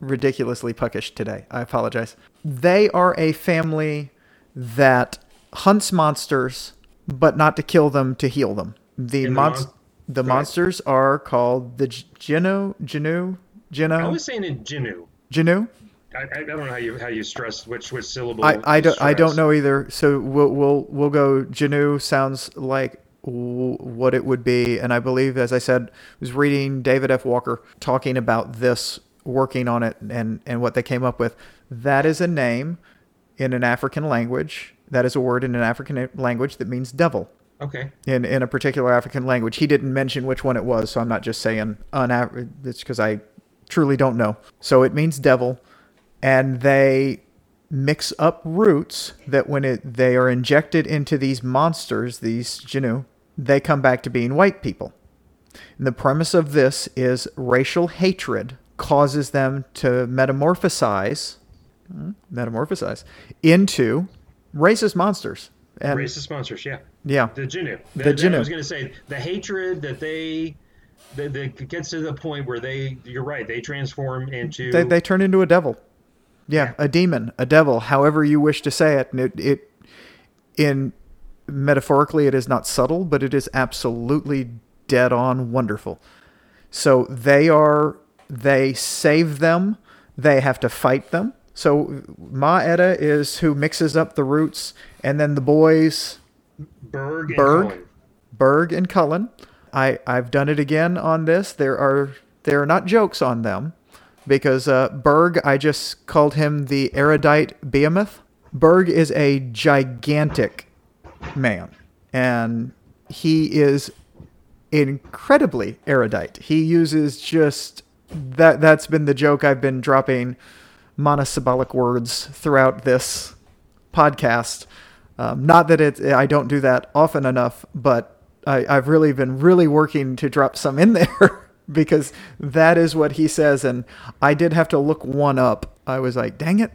ridiculously puckish today. I apologize. They are a family that hunts monsters, but not to kill them, to heal them. The monst- mon- the monsters are called the J- Jinoo Jinoo I was saying in Jinoo. Jinoo. I, I I don't know how you how you stress which which syllable. I, I don't I don't know either. So we'll we'll we'll go. Janu sounds like w- what it would be, and I believe, as I said, was reading David F. Walker talking about this, working on it, and and what they came up with. That is a name in an African language. That is a word in an African language that means devil. Okay. In in a particular African language, he didn't mention which one it was, so I'm not just saying unav- It's because I truly don't know. So it means devil, and they mix up roots that when it they are injected into these monsters, these Jinoo, they come back to being white people. And the premise of this is racial hatred causes them to metamorphosize, hmm, metamorphosize into racist monsters. And Racist sponsors, yeah. yeah, The Jinoo. The that Jinoo. I was going to say the hatred that they that, that gets to the point where they. You're right. They transform into. they, they turn into a devil. Yeah, a demon, a devil, however you wish to say it. And it, it in metaphorically it is not subtle, but it is absolutely dead on wonderful. So they are they save them, they have to fight them. So Ma Etta is who mixes up the roots, and then the boys Berg and Berg? Cullen. Berg and Cullen. I I've done it again on this. There are there are not jokes on them because uh, Berg I just called him the erudite behemoth. Berg is a gigantic man, and he is incredibly erudite. He uses just that. That's been the joke I've been dropping monosyllabic words throughout this podcast. Um, not that it, I don't do that often enough, but I, I've really been really working to drop some in [laughs] there because that is what he says. And I did have to look one up. I was like, dang it.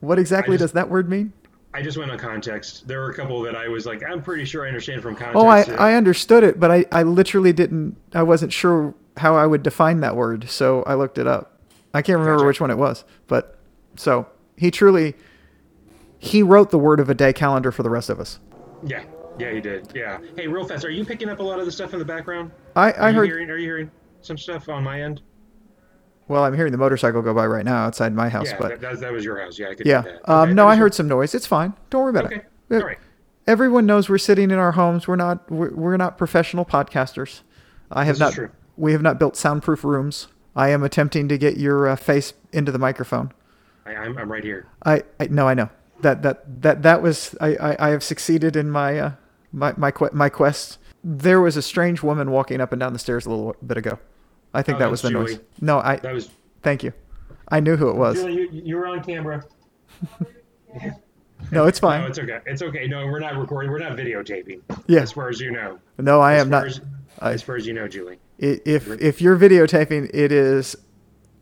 What exactly just- does that word mean? I just went on context. There were a couple that I was like, I'm pretty sure I understand from context. Oh, I, I understood it, but I, I literally didn't, I wasn't sure how I would define that word. So I looked it up. I can't remember Gotcha. which one it was, but so he truly, he wrote the word of a day calendar for the rest of us. Yeah, yeah, he did. Yeah. Hey, real fast, are you picking up a lot of the stuff in the background? I, I you heard, Hearing, are you hearing some stuff on my end? well, I'm hearing the motorcycle go by right now outside my house, yeah, but that, that, that was your house. Yeah, I could yeah. Um, no, I heard some noise. It's fine. Don't worry about Okay. it. All right. Everyone knows we're sitting in our homes. We're not, we're, we're not professional podcasters. I have This is not, true. we have not built soundproof rooms. I am attempting to get your uh, face into the microphone. I, I'm, I'm right here. I, I no, I know that that that that was I I, I have succeeded in my uh, my my que- my quest. There was a strange woman walking up and down the stairs a little bit ago. I think Oh, that was the that's noise. No, I That was. thank you. I knew who it was. Julie, you, you were on camera. [laughs] No, it's fine. No, it's okay. It's okay. No, we're not recording. We're not videotaping. Yeah. As far as you know. No, I As am not. As, I- as far as you know, Julie. If if you're videotaping, it is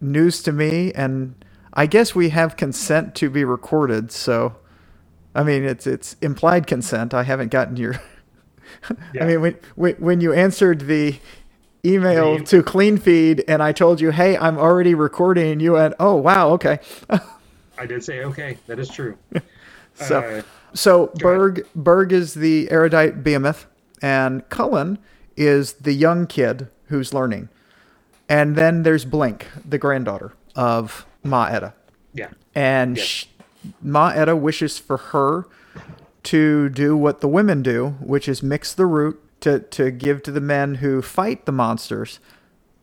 news to me, and I guess we have consent to be recorded. So, I mean, it's it's implied consent. I haven't gotten your [laughs] I mean, when, when you answered the email The- to Clean Feed, and I told you, "Hey, I'm already recording," you went, "Oh, wow, okay." [laughs] I did say okay. That is true. [laughs] So, Uh, so ahead. Berg Berg is the erudite behemoth, and Cullen is the young kid who's learning, and then there's Blink, the granddaughter of Ma Etta, yeah. and Yes. sh- Ma Etta wishes for her to do what the women do, which is mix the root to to give to the men who fight the monsters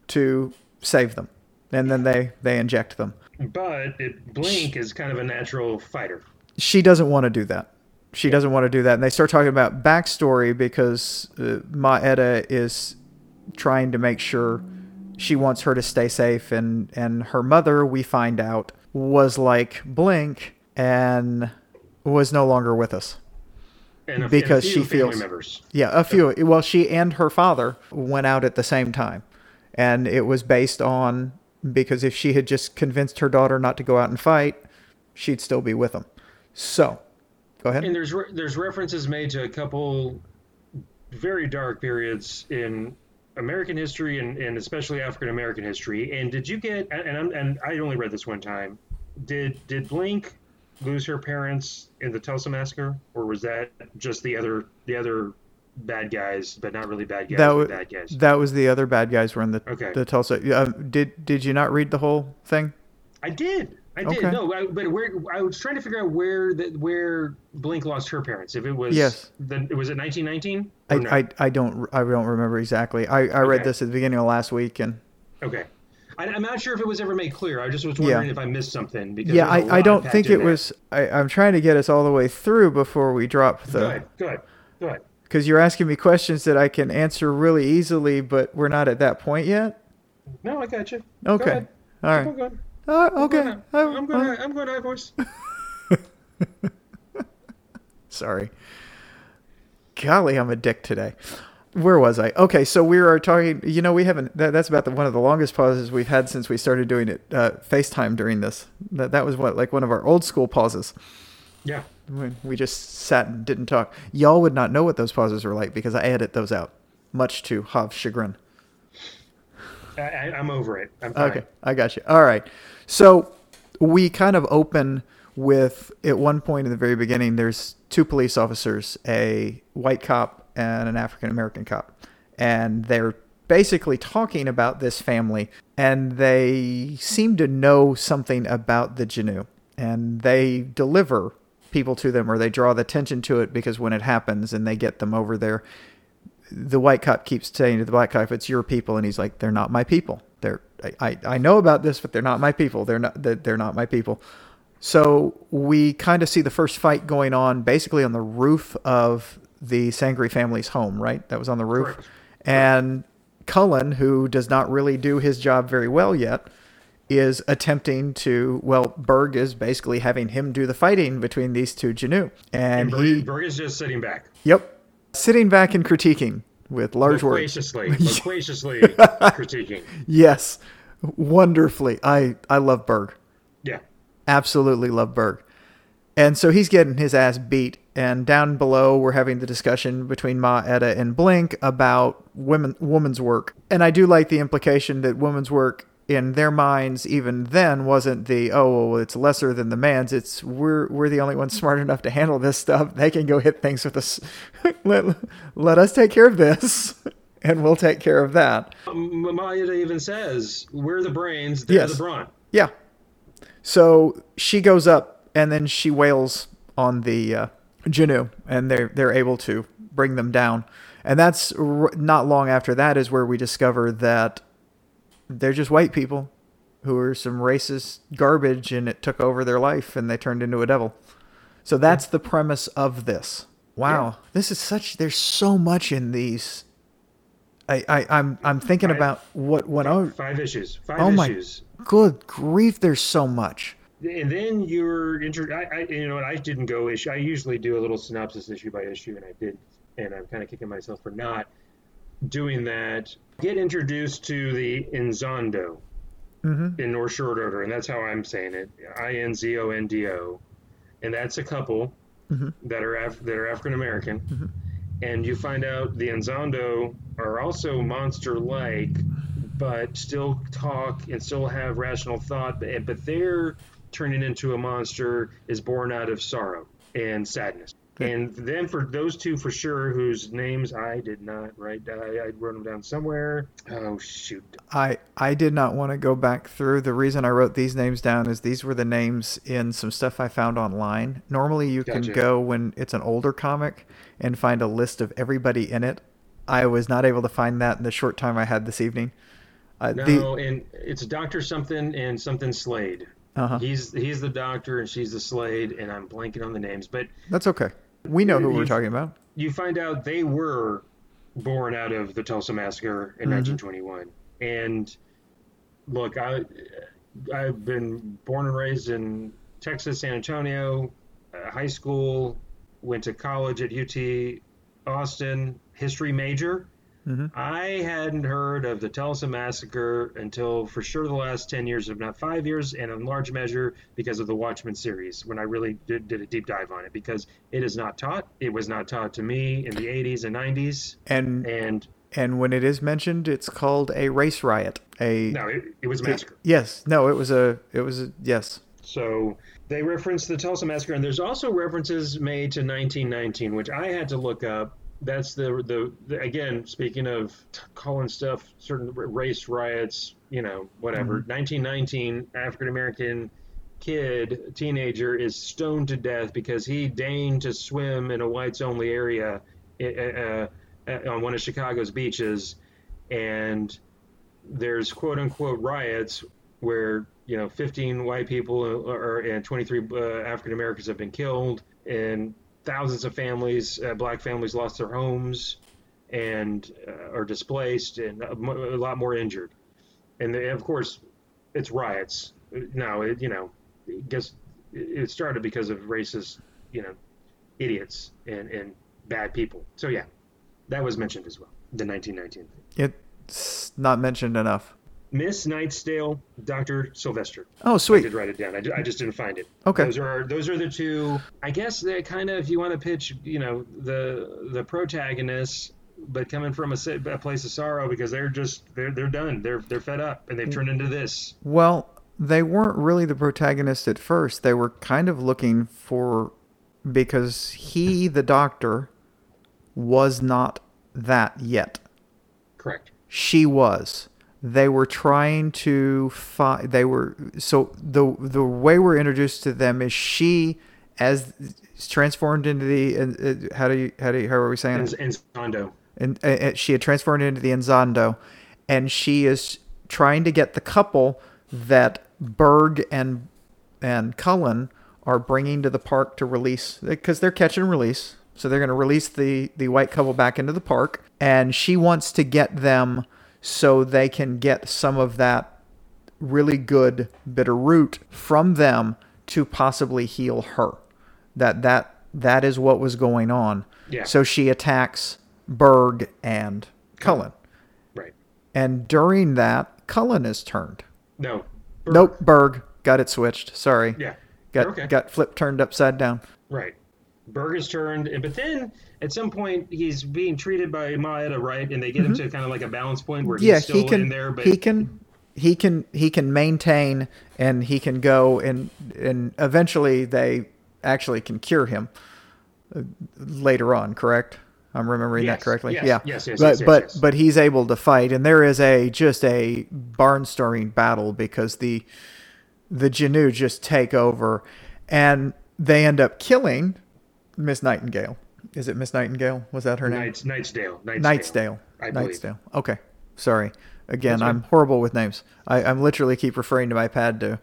to save them, and then they they inject them. But it, Blink is kind of a natural fighter. she doesn't want to do that. She doesn't want to do that. And they start talking about backstory because uh, Ma Etta is trying to make sure she wants her to stay safe. And, and her mother, we find out, was like Blink and was no longer with us. And a, Because and a few she feels- members. Yeah, a few. Well, she and her father went out at the same time. And it was based on because if she had just convinced her daughter not to go out and fight, she'd still be with them. So, go ahead. And there's re- there's references made to a couple very dark periods in American history and, and especially African American history. And did you get and I'm, and I only read this one time. Did did Blink lose her parents in the Tulsa massacre, or was that just the other the other bad guys, but not really bad guys, That but wa- bad guys? That was the other bad guys were in the Okay. the Tulsa. Um, did did you not read the whole thing? I did. I did. Okay. No, I, but where I was trying to figure out where the, where Blink lost her parents. If it was Yes. then was it 1919? I, no? I, I don't I don't remember exactly. I, I read Okay. this at the beginning of last week and Okay. I, I'm not sure if it was ever made clear. I just was wondering if I missed something because yeah, I, I, don't think it there. was. I, I'm trying to get us all the way through before we drop the ahead. Go ahead. Go ahead. because you're asking me questions that I can answer really easily, but we're not at that point yet. No, I got you. Okay, Go all right, going. Uh, I'm okay. going. Oh, I'm going. oh, I'm going high voice. [laughs] Sorry. Golly, I'm a dick today. Where was I? Okay, so we were talking. You know, we haven't. That, that's about the, one of the longest pauses we've had since we started doing it uh, FaceTime during this. That that was what like one of our old school pauses Yeah. when we just sat and didn't talk. Y'all would not know what those pauses were like because I edit those out, much to Hav's chagrin. I, I'm over it. Okay, I got you. All right. So we kind of open with at one point in the very beginning. There's two police officers, a white cop and an African American cop, and they're basically talking about this family, and they seem to know something about the Janu, and they deliver people to them or they draw the attention to it because when it happens and they get them over there the white cop keeps saying to the black cop, "It's your people," and he's like, "They're not my people. They're I, I, know about this, but they're not my people. They're not they're, they're not my people." So we kind of see the first fight going on basically on the roof of the Sangerye family's home, right? That was on the roof, Correct. and Cullen, who does not really do his job very well yet, is attempting to. Well, Berg is basically having him do the fighting between these two Janu, and And he, Berg, Berg is just sitting back. yep, sitting back and critiquing with large words. Loquaciously, [laughs] loquaciously [laughs] critiquing. Yes, wonderfully. I I love Berg. Yeah. Absolutely love Berg. And so he's getting his ass beat. And down below, we're having the discussion between Ma Etta and Blink about women woman's work. And I do like the implication that woman's work in their minds even then wasn't the oh well it's lesser than the man's it's we're we're the only ones smart enough to handle this stuff they can go hit things with us [laughs] let, let us take care of this [laughs] and we'll take care of that Um, even says, "We're the brains, they're Yes. the brawn." Yeah. So she goes up and then she wails on the uh, Janu, and they're they're able to bring them down. And that's r- not long after that is where we discover that they're just white people who are some racist garbage, and it took over their life, and they turned into a devil. So that's the premise of this. Wow, Yeah. this is such. There's so much in these. I, I I'm I'm thinking Right. about what when I Five issues. Five Oh my- issues. Good grief, there's so much. And then you're intro. I, I, you know, what, I didn't go issue. I usually do a little synopsis issue by issue, and I did, and I'm kind of kicking myself for not doing that. Get introduced to the Inzondo Mm-hmm. in North Shore Order, and that's how I'm saying it. I N Z O N D O, and that's a couple Mhm. that are Af- that are African American, and you find out the Inzondo are also monster-like, but still talk and still have rational thought, but, but they're turning into a monster is born out of sorrow and sadness. And then for those two for sure, whose names I did not write, I, I wrote them down somewhere. Oh shoot! I I did not want to go back through. The reason I wrote these names down is these were the names in some stuff I found online. Normally, you Gotcha. can go when it's an older comic and find a list of everybody in it. I was not able to find that in the short time I had this evening. Uh, No, the, and it's Doctor something and something Slade. uh-huh. He's he's the doctor and she's the Slade, and I'm blanking on the names, but That's okay. We know who we're talking about. you find out they were born out of the Tulsa massacre in Mhm. 1921. And look, I I've been born and raised in Texas, San Antonio, uh, high school, went to college at UT Austin, history major. Hmm I hadn't heard of the Tulsa massacre until for sure the last 10 years, if not five years, and in large measure because of the Watchmen series, when I really did, did a deep dive on it, because it is not taught. It was not taught to me in the 80s and 90s. And And and when it is mentioned, it's called a race riot. A no, it, it was a massacre. yes, no, it was a it was a yes. So they reference the Tulsa massacre, and there's also references made to 1919, which I had to look up. That's the the, the again speaking of t- calling stuff certain r- race riots, you know, whatever. 1919 African American kid teenager is stoned to death because he deigned to swim in a whites only area uh, uh, uh, on one of Chicago's beaches, and there's quote unquote riots where you know 15 white people or, and 23 uh, African Americans have been killed, and thousands of families, uh, black families, lost their homes and uh, are displaced, and a, lot more injured. And they, of course, it's riots. Now, it, you know, I guess it started because of racist, you know, idiots and, and bad people. So yeah, that was mentioned as well. The 1919 thing. It's not mentioned enough. Miss Nightsdale, Dr. Sylvester. Oh, sweet! I did write it down. I, I just didn't find it. Okay. Those are those are the two. I guess they kind of, if you want to pitch, you know, the the protagonists, but coming from a, a place of sorrow because they're just they're they're done. They're they're fed up and they've turned into this. Well, they weren't really the protagonist at first. They were kind of looking for because he, the doctor, was not that yet. Correct. She was. They were trying to find. They were so the the way we're introduced to them is she as transformed into the uh, uh, how do you how do you, how are we saying it? And, and and uh, uh, she had transformed into the Inzondo, and she is trying to get the couple that Berg and and Cullen are bringing to the park to release because they're catch and release. So they're going to release the the white couple back into the park, and she wants to get them so they can get some of that really good bitter root from them to possibly heal her. That that that is what was going on. Yeah. So she attacks Berg and Cullen. Right. And during that, Cullen is turned. No. Nope, Berg got it switched. Sorry. Yeah. Got Okay. got flipped turned upside down. Right. Berg is turned, and but then at some point he's being treated by Ma Etta, right? And they get him to kind of like a balance point where Mm-hmm. yeah, he's still he can in there, but he can he can he can maintain and he can go and and eventually they actually can cure him uh, later on, correct? I'm remembering Yes, that correctly. yes, yeah. yes, yes, but yes, but but he's able to fight and there is a just a barn-stirring battle because the the Janu just take over and they end up killing Miss Nightingale. Is it Miss Nightingale? Was that her name? Nights, Nightsdale, Nightsdale. Nightsdale. Nightsdale. Okay. Sorry. Again, That's I'm horrible with names. I, I'm literally keep referring to my pad to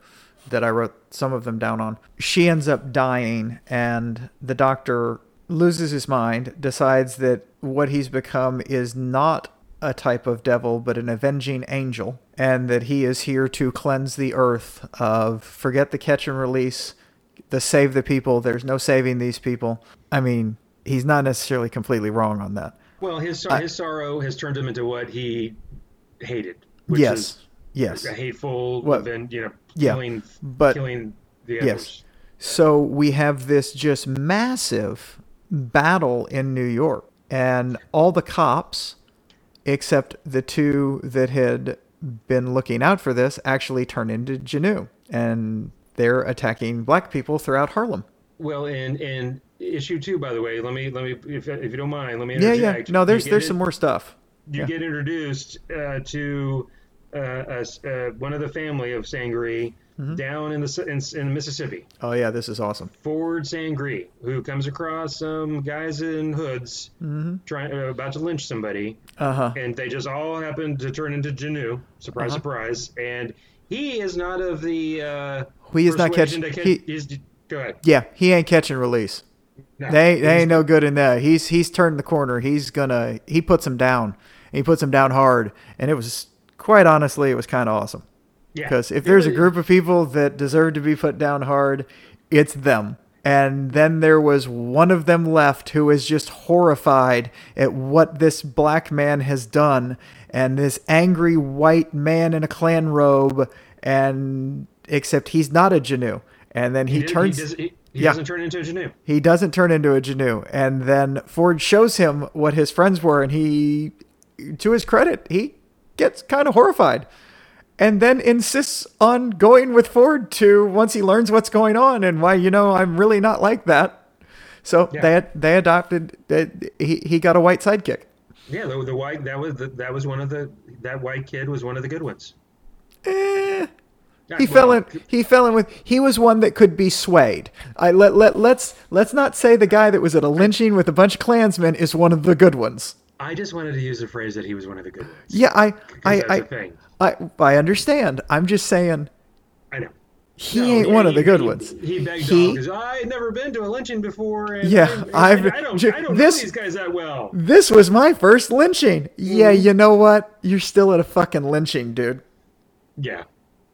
that I wrote some of them down on. She ends up dying, and the doctor loses his mind, decides that what he's become is not a type of devil, but an avenging angel, and that he is here to cleanse the earth of forget the catch and release, the save the people. There's no saving these people. I mean, he's not necessarily completely wrong on that. Well, his sor- his sorrow has turned him into what he hated, which yes. is Yes. a hateful, What- then you know, Yeah, killing, but- killing the Yes. others. So we have this just massive battle in New York. and all the cops, except the two that had been looking out for this, actually turn into Janu, and they're attacking black people throughout Harlem. Well, and and issue two, by the way, let me let me if, if you don't mind, let me Yeah, interject. yeah. No, there's there's some more stuff. You yeah. get introduced uh, to uh, uh, one of the family of Sangerye Mm-hmm. down in the in, in Mississippi. Oh yeah, this is awesome. Ford Sangerye, who comes across some guys in hoods Mm-hmm. trying uh, about to lynch somebody, Uh huh. and they just all happen to turn into Janu. Surprise, Uh-huh. surprise! And he is not of the. He is not catching. He, he's- go ahead. yeah, he ain't catching release. No, They they ain't no good in that. He's he's turned the corner. He's gonna he puts him down. He puts him down hard, and it was quite honestly, it was kind of awesome. yeah. Because if there's a group of people that deserve to be put down hard, it's them. And then there was one of them left who is just horrified at what this black man has done, and this angry white man in a Klan robe, and except he's not a Janu. And then he, did- turns. He, does, he, he Yeah. doesn't turn into a Janu. He doesn't turn into a Janu. And then Ford shows him what his friends were, and he, to his credit, he gets kind of horrified. And then insists on going with Ford to once he learns what's going on and why, you know, I'm really not like that. So Yeah. they they adopted, they, he, he got a white sidekick. Yeah, the, the white that was the, that was one of the that white kid was one of the good ones. Eh, He well, fell in. He fell in with. He was one that could be swayed. I let let let's let's not say the guy that was at a lynching with a bunch of Klansmen is one of the good ones. I just wanted to use the phrase that he was one of the good ones. Yeah, I, I, I. I, I understand. I'm just saying I know. he No, ain't yeah, one of the good he- ones. He begged He- because I had never been to a lynching before. And Yeah, and- and I've- I don't, I don't this- know these guys that well. This was my first lynching. Yeah, Mm-hmm. you know what? You're still at a fucking lynching, dude. Yeah,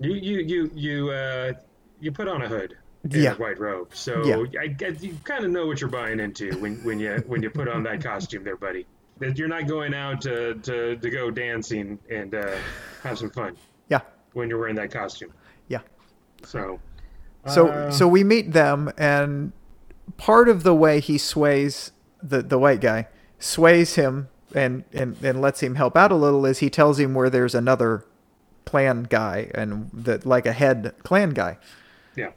you you you you uh, you put on a hood and Yeah. a white robe, so Yeah. I guess you kind of know what you're buying into when when you when you put on that costume, there, buddy. That you're not going out to to, to go dancing and uh, have some fun Yeah, when you're wearing that costume. yeah. So. So uh, so we meet them, and part of the way he sways the the white guy sways him and and and lets him help out a little is he tells him where there's another Klan guy and that like a head Klan guy. yeah.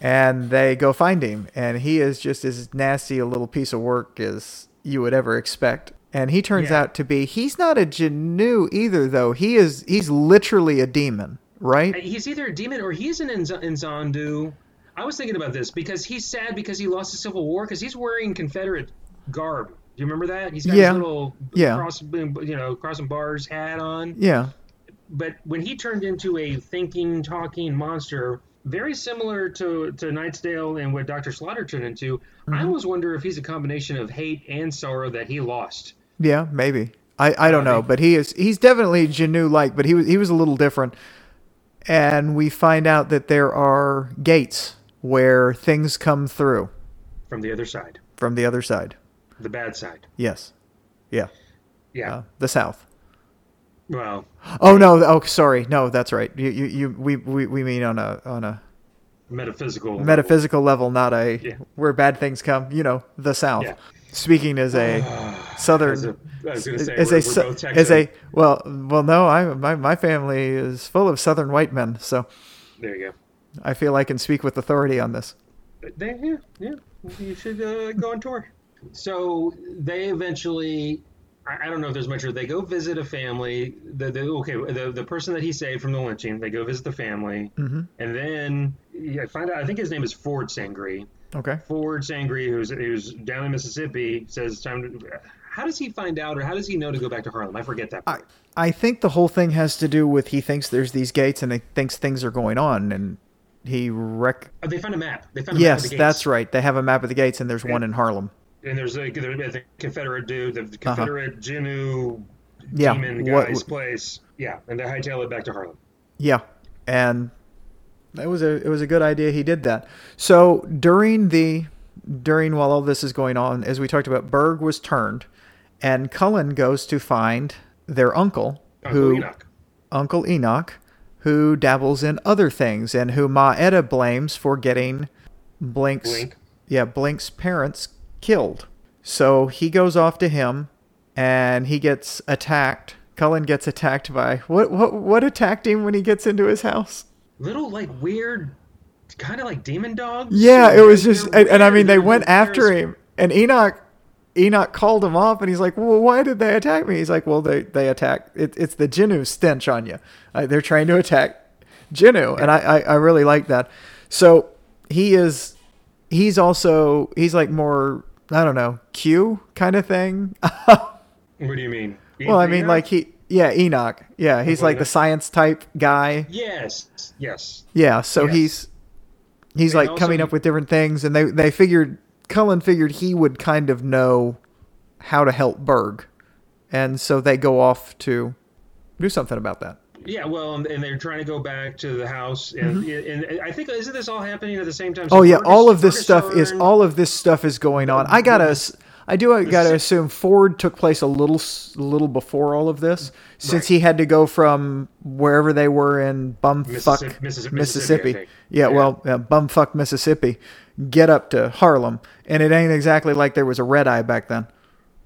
and they go find him and he is just as nasty a little piece of work as you would ever expect and he turns Yeah. out to be he's not a Janu either though he is he's literally a demon right uh, He's either a demon or he's an Inz- Inzondo. I was thinking about this because he's sad because he lost the Civil War because he's wearing Confederate garb. Do you remember that? He's got Yeah. his little Yeah. cross, you know, crossing bars hat on. yeah But when he turned into a thinking, talking monster, very similar to to Nightsdale and what Doctor Slaughter turned into, Mm-hmm. I always wonder if he's a combination of hate and sorrow that he lost. yeah maybe I, I don't know but he is he's definitely Janu like but he was he was a little different and we find out that there are gates where things come through From the other side, from the other side the bad side. yes yeah Yeah. uh, the south well, Oh no! Oh, sorry. No, that's right. You, you, you we, we, we mean on a on a metaphysical. metaphysical level, not a Yeah. where bad things come. You know, the South. Yeah. Speaking as a southern, As a, I was say, as we're, a we're as a well, well, no, I my my family is full of Southern white men, so There you go. I feel I can speak with authority on this. They, yeah, yeah, you should uh, go on tour. So they eventually, I, I don't know if there's much. They go visit a family. The, the okay, the the person that he saved from the lynching. They go visit the family, hmm and then yeah, find out. I think his name is Ford Sangerye. Okay. Ford Sangerye, who's who's down in Mississippi, says time to. How does he find out, or how does he know to go back to Harlem? I forget that. I Part. I think the whole thing has to do with he thinks there's these gates and he thinks things are going on and he rec. Oh, they found a map. They found a map of Yes, the gates. that's right. They have a map of the gates and there's one in Harlem. And there's a there's a Confederate dude, the Confederate Jinoo Uh-huh. Yeah. demon what- guy's place. Yeah, and they hightail it back to Harlem. Yeah, and it was a it was a good idea he did that. So during the during while all this is going on, as we talked about, Berg was turned, and Cullen goes to find their uncle, Uncle who Enoch. Uncle Enoch, who dabbles in other things, and who Ma Etta blames for getting Blink's Blink. yeah Blink's parents killed. So he goes off to him, and he gets attacked. Cullen gets attacked by what? What? What attacked him when he gets into his house? Little like weird, kind of like demon dogs. Yeah, it was just, and, and I mean, they went after him, and Enoch, Enoch called him off, and he's like, "Well, why did they attack me?" He's like, "Well, they they attack. It, it's the Jinoo stench on you. Uh, they're trying to attack Jinoo, and I, I I really like that. So he is, he's also he's like more I don't know Q kind of thing. What do you mean? [laughs] well, I mean, like he. Yeah, Enoch. Yeah, he's like the science type guy. Yes, yes. Yeah, so Yes. he's he's And like coming he- up with different things, and they they figured Cullen figured he would kind of know how to help Berg, and so they go off to do something about that. Yeah, well, and, and they're trying to go back to the house, and, and I think isn't this all happening at the same time? So Mm-hmm. Oh yeah, Fergus- all of this Fergus stuff is all of this stuff is going on. I gotta, I do gotta assume Ford took place a little, little before all of this, since Right. he had to go from wherever they were in bumfuck Mississippi- Mississippi- Mississippi, Yeah, Yeah. well, yeah, bumfuck Mississippi, get up to Harlem, and it ain't exactly like there was a red eye back then.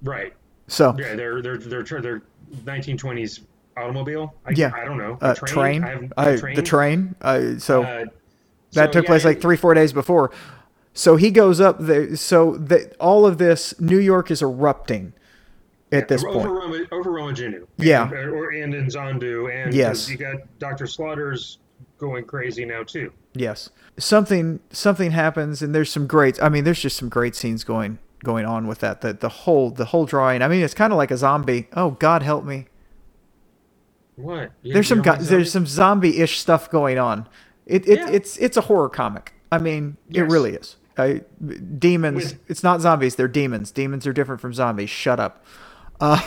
Right. So Yeah, they're they're they're they're, they're 1920s automobile. I, Yeah. I don't know. uh, A train, I a train. the train. Uh, so Uh, that so, took yeah, place like three, four days before. So he goes up there. So that all of this, New York is erupting at this over point. Roma, over Roma Jinoo. Yeah. And, or, and Inzondo. And Yes. you got Dr. Slaughter's going crazy now, too. Yes, something something happens, and there's some great. I mean, there's just some great scenes going going on with that. The the whole the whole drawing. I mean, it's kind of like a zombie. Oh God, help me! What? You- There's some there's some zombie-ish stuff going on. It, it Yeah. it's it's a horror comic. I mean, it really is. I, demons. With- it's not zombies. They're demons. Demons are different from zombies. Shut up. Uh,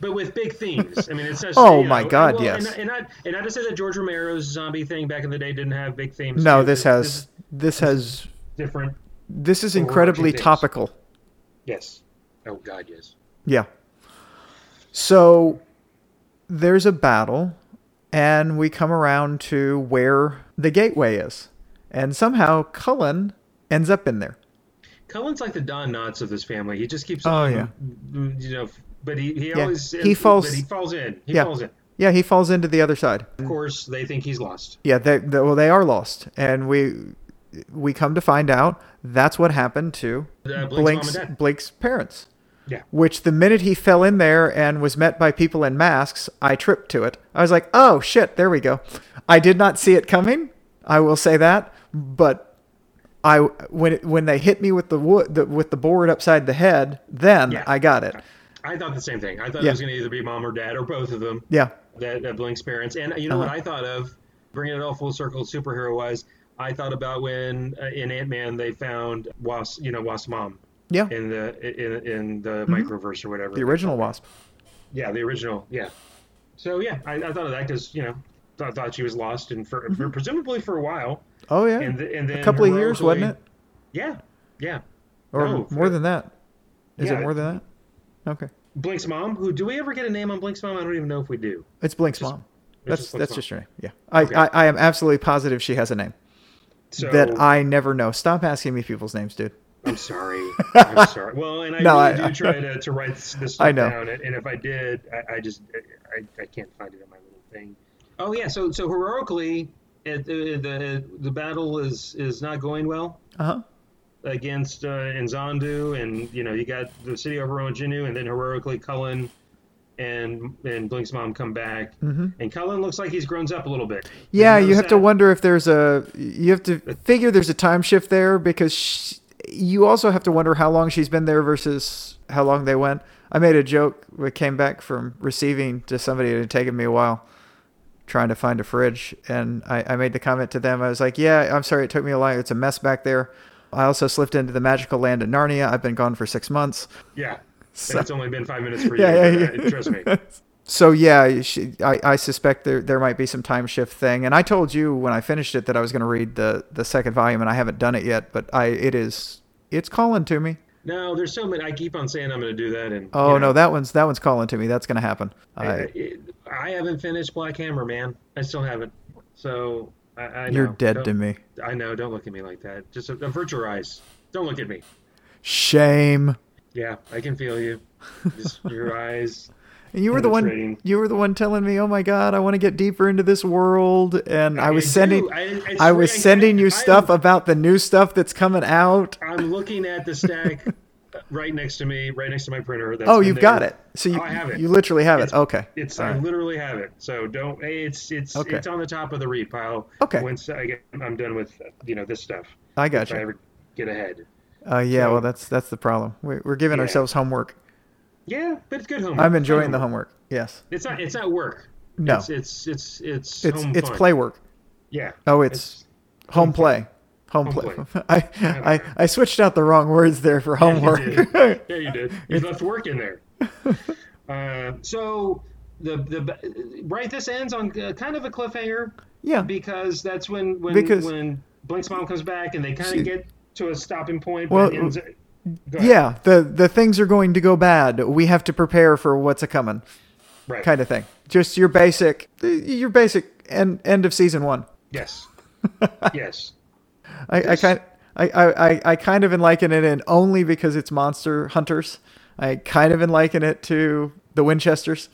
But with big themes. I mean, it's just, [laughs] Oh, my know, God, well, yes. And, and, not, and not to say that George Romero's zombie thing back in the day didn't have big themes. no, this has this has different. this is incredibly topical. Yes. Oh God, yes. Yeah. So there's a battle, and we come around to where the gateway is, and somehow Cullen ends up in there. Cullen's like the Don Knotts of this family. He just keeps Oh, on, yeah. you know. But he, he Yeah, always he falls- he falls in. He Yeah. falls in. Yeah, he falls into the other side. Of course, they think he's lost. Yeah, they, they well they are lost, and we we come to find out that's what happened to Uh, Blake's Blake's. Blake's parents. Yeah. Which the minute he fell in there and was met by people in masks, I tripped to it. I was like, "Oh shit, there we go." I did not see it coming. I will say that, but I when it, when they hit me with the wood the, with the board upside the head, then Yeah. I got it. I thought the same thing. I thought Yeah. it was going to either be mom or dad or both of them. Yeah. That, that Blink's parents. And you know what Uh-huh. I thought of, bringing it all full circle, superhero wise. I thought about when uh, in Ant Man they found Wasp, you know, Wasp's mom Yeah. in the in, in the mm-hmm. microverse or whatever. The original Wasp. Yeah, the original. Yeah. So yeah, I, I thought of that because you know thought, thought she was lost and for, for presumably for a while. Oh yeah. And, th- and then a couple of years, wasn't it? Yeah, yeah. Or No, more for- than that. Is Yeah. it more than that? Okay. Blink's mom. Who do we ever get a name on Blink's mom? I don't even know if we do. It's Blink's Just- mom. it's That's just Blink's that's mom. just her name. Yeah. I, Okay. I, I am absolutely positive she has a name So that I never know. Stop asking me people's names, dude. I'm sorry. I'm [laughs] sorry. Well, and I No, really I- do try to, to write this this stuff I know. down, and and if I did, I, I just I, I can't find it in my little thing. Oh yeah, so so heroically, it, the the the battle is is not going well Uh huh. against uh, Inzondo, and you know you got the city of Jinoo, and then heroically Cullen and and Blink's mom come back, hmm and Cullen looks like he's grown up a little bit. Yeah, notice you have to wonder if there's a. You have to figure there's a time shift there because sh you also have to wonder how long she's been there versus how long they went. I made a joke. We came back from receiving to somebody. It had taken me a while trying to find a fridge, and I, I made the comment to them. I was like, "Yeah, I'm sorry, it took me a while. It's a mess back there." I also slipped into the magical land of Narnia. I've been gone for six months. Yeah, So- it's only been five minutes for [laughs] you. yeah, yeah, yeah. uh, Trust me. [laughs] So yeah, she, I, I suspect there there might be some time shift thing. And I told you when I finished it that I was going to read the the second volume, and I haven't done it yet. But I it is it's calling to me. No, there's so many. I keep on saying I'm going to do that, and Oh you know, no, that one's that one's calling to me. That's going to happen. I, I, I- haven't finished Black Hammer, man. I still haven't. So I, I you're dead Don't- to me. I know. Don't look at me like that. Just avert your eyes. Don't look at me. Shame. Yeah, I can feel you. Just your eyes. And you were the one. Penetrating. You were the one telling me, "Oh my God, I want to get deeper into this world." And I, was sending. I- I I was sending you I- stuff about the new stuff that's coming out. I'm looking at the stack [laughs] right next to me, right next to my printer. That's Oh, you've there. got it. So you Oh, I have it. you literally have it. Okay. It's All I right. literally have it. So don't. It's it's Okay. it's on the top of the read pile. Okay. Once I get, I'm done with you know this stuff. I If got I you. ever get ahead. Uh, yeah. so- Well, that's that's the problem. We're, we're giving Yeah. ourselves homework. Yeah, but it's good homework. I'm enjoying the homework. Yes. It's not. It's not work. No. It's it's it's it's It's home it's play work. Yeah. Oh, it's home home play. Home, Home play. play. [laughs] I, I I switched out the wrong words there for Yeah, you homework. did. [laughs] Yeah, you did. You left work in there. [laughs] Uh, so the the right. This ends on uh, kind of a cliffhanger yeah. because that's when when Because- when Blink's mom comes back and they kind of get to a stopping point. Well, but it ends. Yeah, the the things are going to go bad. We have to prepare for what's a coming, Right. kind of thing. Just your basic, your basic end end of season one. Yes. [laughs] yes. I, I kind I, I, I, kind of liken it in only because it's monster hunters. I kind of liken it to the Winchesters.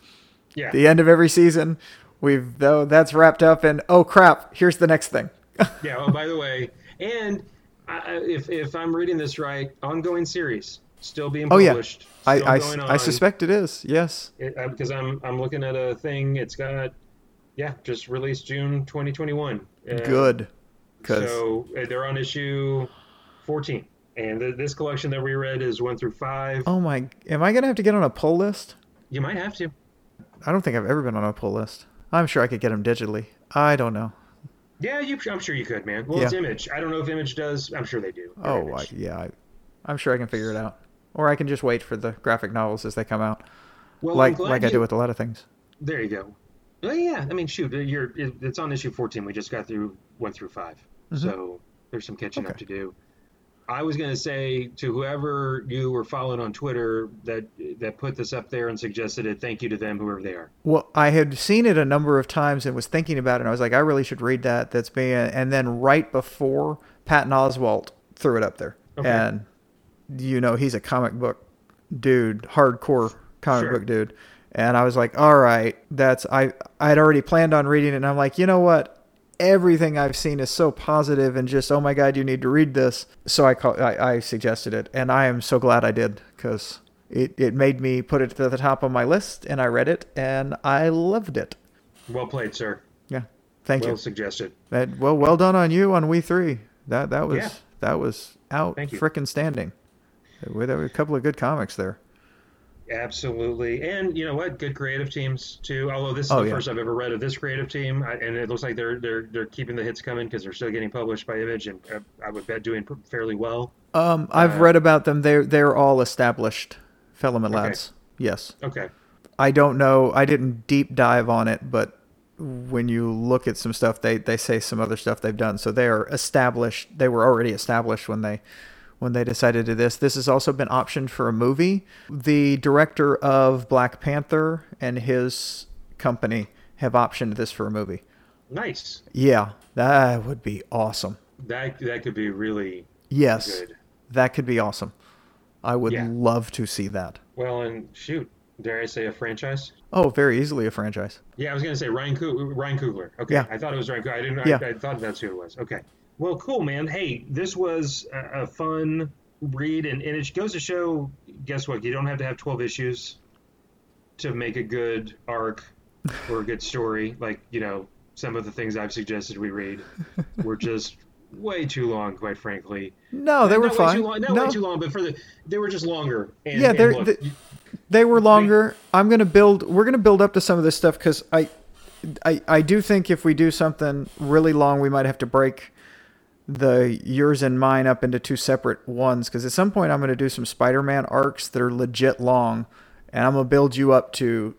Yeah. The end of every season, we've though that's wrapped up, and oh crap, here's the next thing. [laughs] yeah. Oh, by the way, and I, if if I'm reading this right, ongoing series still being Oh yeah, published. I I, I suspect it is. Yes. it, because I'm I'm looking at a thing. It's got yeah, just released June 2021. Uh, Good. Because So they're on issue 14, and th- this collection that we read is one through five. oh my, am I gonna have to get on a pull list? You might have to. I don't think I've ever been on a pull list. I'm sure I could get them digitally. I don't know. Yeah, you, I'm sure you could, man. Well, it's Image. I don't know if Image does. I'm sure they do. Oh, I, yeah. I, I'm sure I can figure it out. Or I can just wait for the graphic novels as they come out, well, like like I do with a lot of things. There you go. Well, yeah. I mean, shoot, you're it, it's on issue 14. We just got through one through 5 so there's some catching up Mm-hmm. To do. I was going to say to whoever you were following on Twitter that that put this up there and suggested it, thank you to them, whoever they are. Well, I had seen it a number of times and was thinking about it. And I was like, I really should read that. That's being, and then right before Patton Oswalt threw it up there, Okay. and you know he's a comic book dude, hardcore comic Sure. book dude, and I was like, all right, that's I I had already planned on reading it, and I'm like, you know what? Everything I've seen is so positive and just oh my god, you need to read this. So I call, I, I suggested it, and I am so glad I did because it it made me put it to the top of my list, and I read it, and I loved it. Well played, sir. Yeah, thank well you. suggested. That, well, well done on you on We Three. That that was Yeah. that was out frickin' standing. There were, there were a couple of good comics there. Absolutely, and you know what? Good creative teams too. Although this is Oh, the yeah. first I've ever read of this creative team, I, and it looks like they're they're they're keeping the hits coming because they're still getting published by Image, and uh, I would bet doing fairly well. Um, I've Uh, read about them. They're they're all established filament lads. Yes. Okay, I don't know. I didn't deep dive on it, but when you look at some stuff, they they say some other stuff they've done. So they are established. They were already established when they when they decided to do this. This has also been optioned for a movie. The director of Black Panther and his company have optioned this for a movie. nice. Yeah, that would be awesome. That that could be really Yes, good. that could be awesome. I would Yeah. love to see that. Well, and shoot, dare I say a franchise? Oh, very easily a franchise. Yeah, I was gonna say Ryan Coog- Ryan Coogler. Okay, Yeah. I thought it was Ryan. Coogler. I didn't. Yeah. I, I thought that's who it was. Okay. Well, cool, man. Hey, this was a, a fun read, and, and it goes to show. Guess what? You don't have to have twelve issues to make a good arc or a good story. Like you know, some of the things I've suggested we read were [laughs] just way too long, quite frankly. No, they were fine. long, not no, way too long, but for the they were just longer. And, Yeah, and they're- look, the- you- they were longer. I'm gonna build. We're gonna build up to some of this stuff because I, I, I do think if we do something really long, we might have to break the yours and mine up into two separate ones. Because at some point, I'm gonna do some Spider-Man arcs that are legit long, and I'm gonna build you up to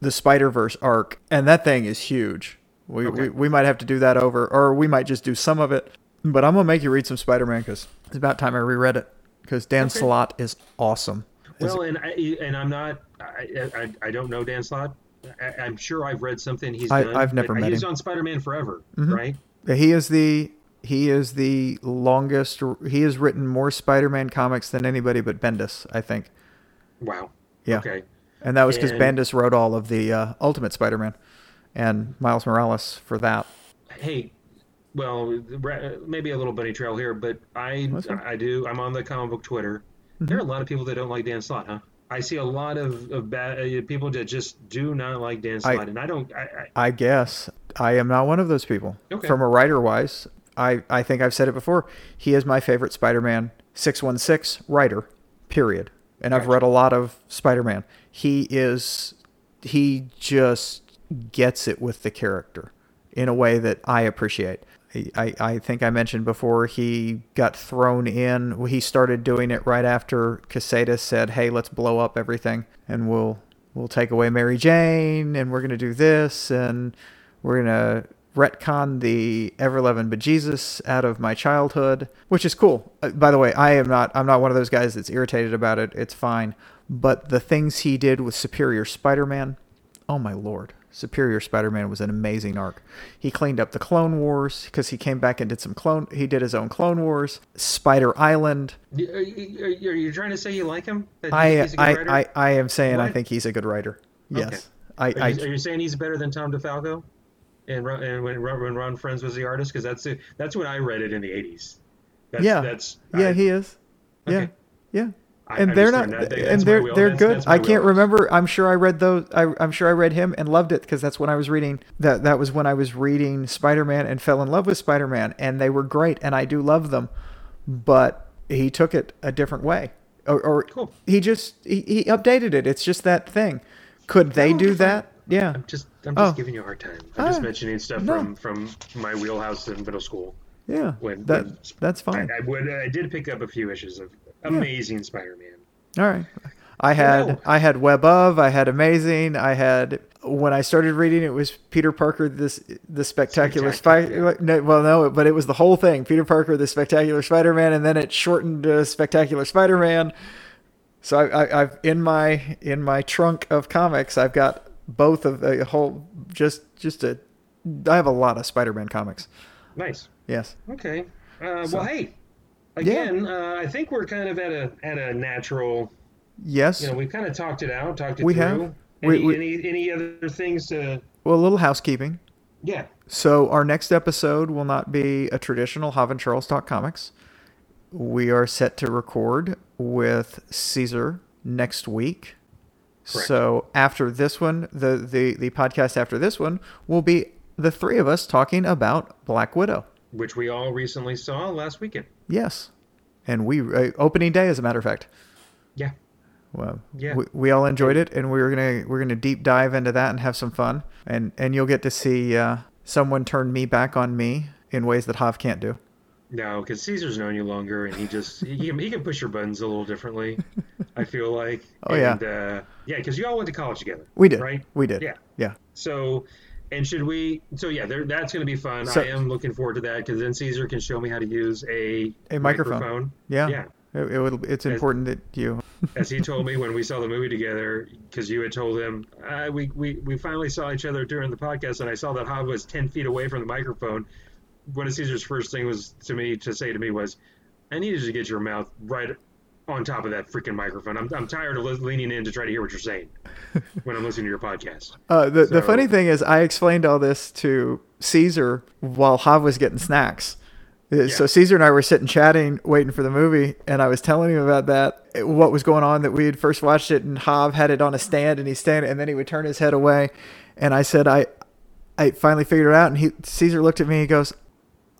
the Spider-Verse arc, and that thing is huge. We, Okay. we we might have to do that over, or we might just do some of it. But I'm gonna make you read some Spider-Man because it's about time I reread it. Because Dan Okay. Slott is awesome. Is- Well, and I and I'm not. I I, I don't know Dan Slott. I, I'm sure I've read something he's I- done. I've never met He's him. on Spider-Man Forever, Mhm. right? He is the he is the longest. He has written more Spider-Man comics than anybody but Bendis, I think. Wow. Yeah. Okay. And that was because And- Bendis wrote all of the uh, Ultimate Spider-Man and Miles Morales for that. Hey, well, maybe a little bunny trail here, but I. I do. I'm on the comic book Twitter. There are a lot of people that don't like Dan Slott, huh? I see a lot of, of bad uh, people that just do not like Dan I- Slott, and I don't. I, I, I guess I am not one of those people. Okay. From a writer wise, I, I think I've said it before. He is my favorite Spider Man 616 writer, period. And I've read a lot of Spider Man. He is, he just gets it with the character in a way that I appreciate. I, I think I mentioned before he got thrown in. He started doing it right after Quesada said, "Hey, let's blow up everything, and we'll we'll take away Mary Jane, and we're gonna do this, and we're gonna retcon the Everlevin bejesus out of my childhood, which is cool. Uh, by the way, I am not I'm not one of those guys that's irritated about it. It's fine. But the things he did with Superior Spider-Man, oh my lord. Superior Spider-Man was an amazing arc. He cleaned up the Clone Wars because he came back and did some clone. He did his own Clone Wars. Spider Island. are, you, are you- are you trying to say you like him? I, he's a good I, I I am saying I think he's a good writer. Yes, Okay. I, Are I you, are you saying he's better than Tom DeFalco? And, and when, Ron- when Ron Frenz was the artist, because that's it- that's when I read it in the '80s. That's, Yeah. that's yeah I, he is. Yeah, Okay. yeah. I- and I'm they're not, that- and they're wheel- they're that's- good. that's I can't remember. I'm sure I read those. I, I'm sure I read him and loved it because that's when I was reading that. That was when I was reading Spider-Man and fell in love with Spider-Man, and they were great, and I do love them. But he took it a different way, or, or Cool. he just he, he updated it. It's just that thing. Could they do that? Yeah. I'm just I'm just Oh. giving you a hard time. I'm just mentioning stuff no. from from my wheelhouse in middle school. Yeah. When- that when- that's fine. I would I did pick up a few issues of Amazing Spider-Man. All right. I had No. I had Web of, I had Amazing, I had when I started reading it was Peter Parker this the spectacular Spectacular, spider no, well no but it was the whole thing Peter Parker the spectacular Spider-Man and then it shortened to spectacular Spider-Man so I, I, I've in my in my trunk of comics I've got both of a whole just just a I have a lot of Spider-Man comics Nice. yes Okay. Uh, So- well, hey. Again, uh, I think we're kind of at a at a natural. yes You know, we've kind of talked it out, talked it We through. have. Any, We- we- any any other things to? well a little housekeeping Yeah. So our next episode will not be a traditional Hav and Charles Talk Comics. We are set to record with Caesar next week. Correct. So after this one, the, the the podcast after this one will be the three of us talking about Black Widow. Which we all recently saw last weekend. Yes, and we uh, opening day, as a matter of fact. Yeah. Well, Yeah. we, we all enjoyed it, and we're gonna we're gonna deep dive into that and have some fun, and and you'll get to see uh, someone turn me back on me in ways that Hav can't do. No, because Caesar's known you longer, and he just he can, he can push your buttons a little differently. I [laughs] feel like. Oh, yeah. uh, yeah, because you all went to college together. We did. Right. We did. Yeah. Yeah. So, and should we? So yeah, there, that's going to be fun. So- I am looking forward to that because then Caesar can show me how to use a A microphone. Yeah. Yeah. It, it would, it's important that you. As he told me [laughs] when we saw the movie together, because you had told him, uh, we, we we finally saw each other during the podcast, and I saw that Hav was ten feet away from the microphone. One of Caesar's first thing was to me to say to me was, "I needed to get your mouth right on top of that freaking microphone. I'm I'm tired of le- leaning in to try to hear what you're saying [laughs] when I'm listening to your podcast." Uh, the, the funny thing is, I explained all this to Caesar while Hav was getting snacks. Uh, So Caesar and I were sitting chatting, waiting for the movie, and I was telling him about that, what was going on, that we had first watched it, and Hav had it on a stand, and he's standing, and then he would turn his head away, and I said, I, I finally figured it out, and he Caesar looked at me, he goes,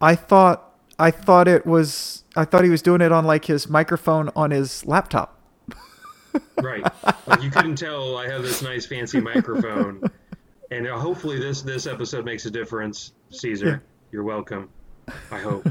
I thought, I thought it was, I thought he was doing it on like his microphone on his laptop. [laughs] Right. Like you couldn't tell I have this nice fancy microphone. And uh, hopefully this this episode makes a difference, Caesar. Yeah. You're welcome. I hope.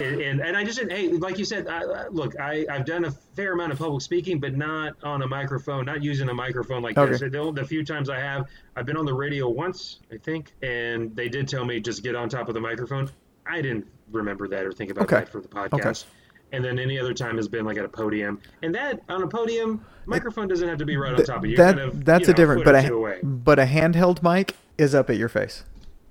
And, and and I just said, hey, like you said, I, look, I I've done a fair amount of public speaking, but not on a microphone, not using a microphone like this. Okay. The, the few times I have, I've been on the radio once, I think, and they did tell me just get on top of the microphone. I didn't remember that or think about Okay. that for the podcast. And then any other time has been like at a podium, and that on a podium, microphone doesn't have to be right on top of you. that kind of, that's you a different, but a away. but a handheld mic is up at your face.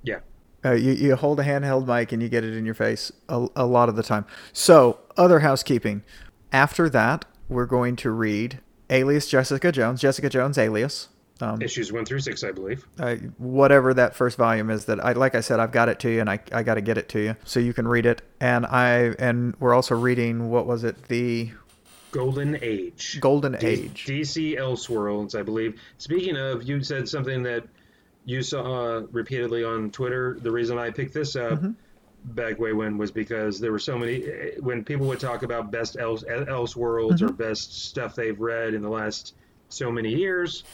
Yeah. Uh, you, you hold a handheld mic and you get it in your face a, a lot of the time. So, other housekeeping. After that, we're going to read Alias Jessica Jones, Jessica Jones Alias. Um, Issues one through six, I believe. I, whatever that first volume is that I like I said I've got it to you and I, I got to get it to you so you can read it and I and we're also reading what was it the Golden Age. Golden D- Age DC Elseworlds, I believe. Speaking of, you said something that you saw repeatedly on Twitter. The reason I picked this up Mm-hmm. back way when was because there were so many. When people would talk about best else Elseworlds or Mm-hmm. best stuff they've read in the last so many years,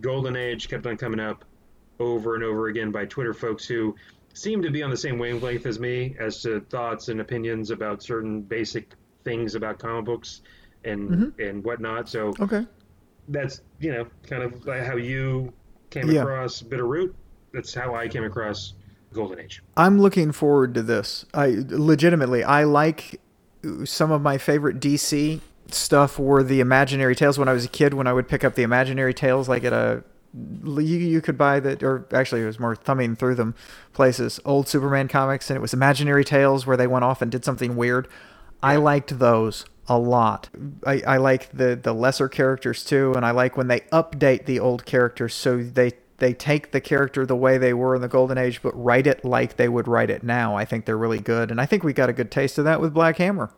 Golden Age kept on coming up over and over again by Twitter folks who seem to be on the same wavelength as me as to thoughts and opinions about certain basic things about comic books and Mm-hmm. and whatnot. So okay that's you know kind of how you came Yeah. across Bitter Root. That's how I came across Golden Age. I'm looking forward to this I legitimately I like some of my favorite DC stuff were the imaginary tales when I was a kid when I would pick up the imaginary tales like at a you, you could buy that or actually it was more thumbing through them places old superman comics and it was imaginary tales where they went off and did something weird i liked those a lot. I, I like the the lesser characters too and i like when they update the old characters. So they they take the character the way they were in the golden age but write it like they would write it now. I think they're really good and i think we got a good taste of that with black hammer.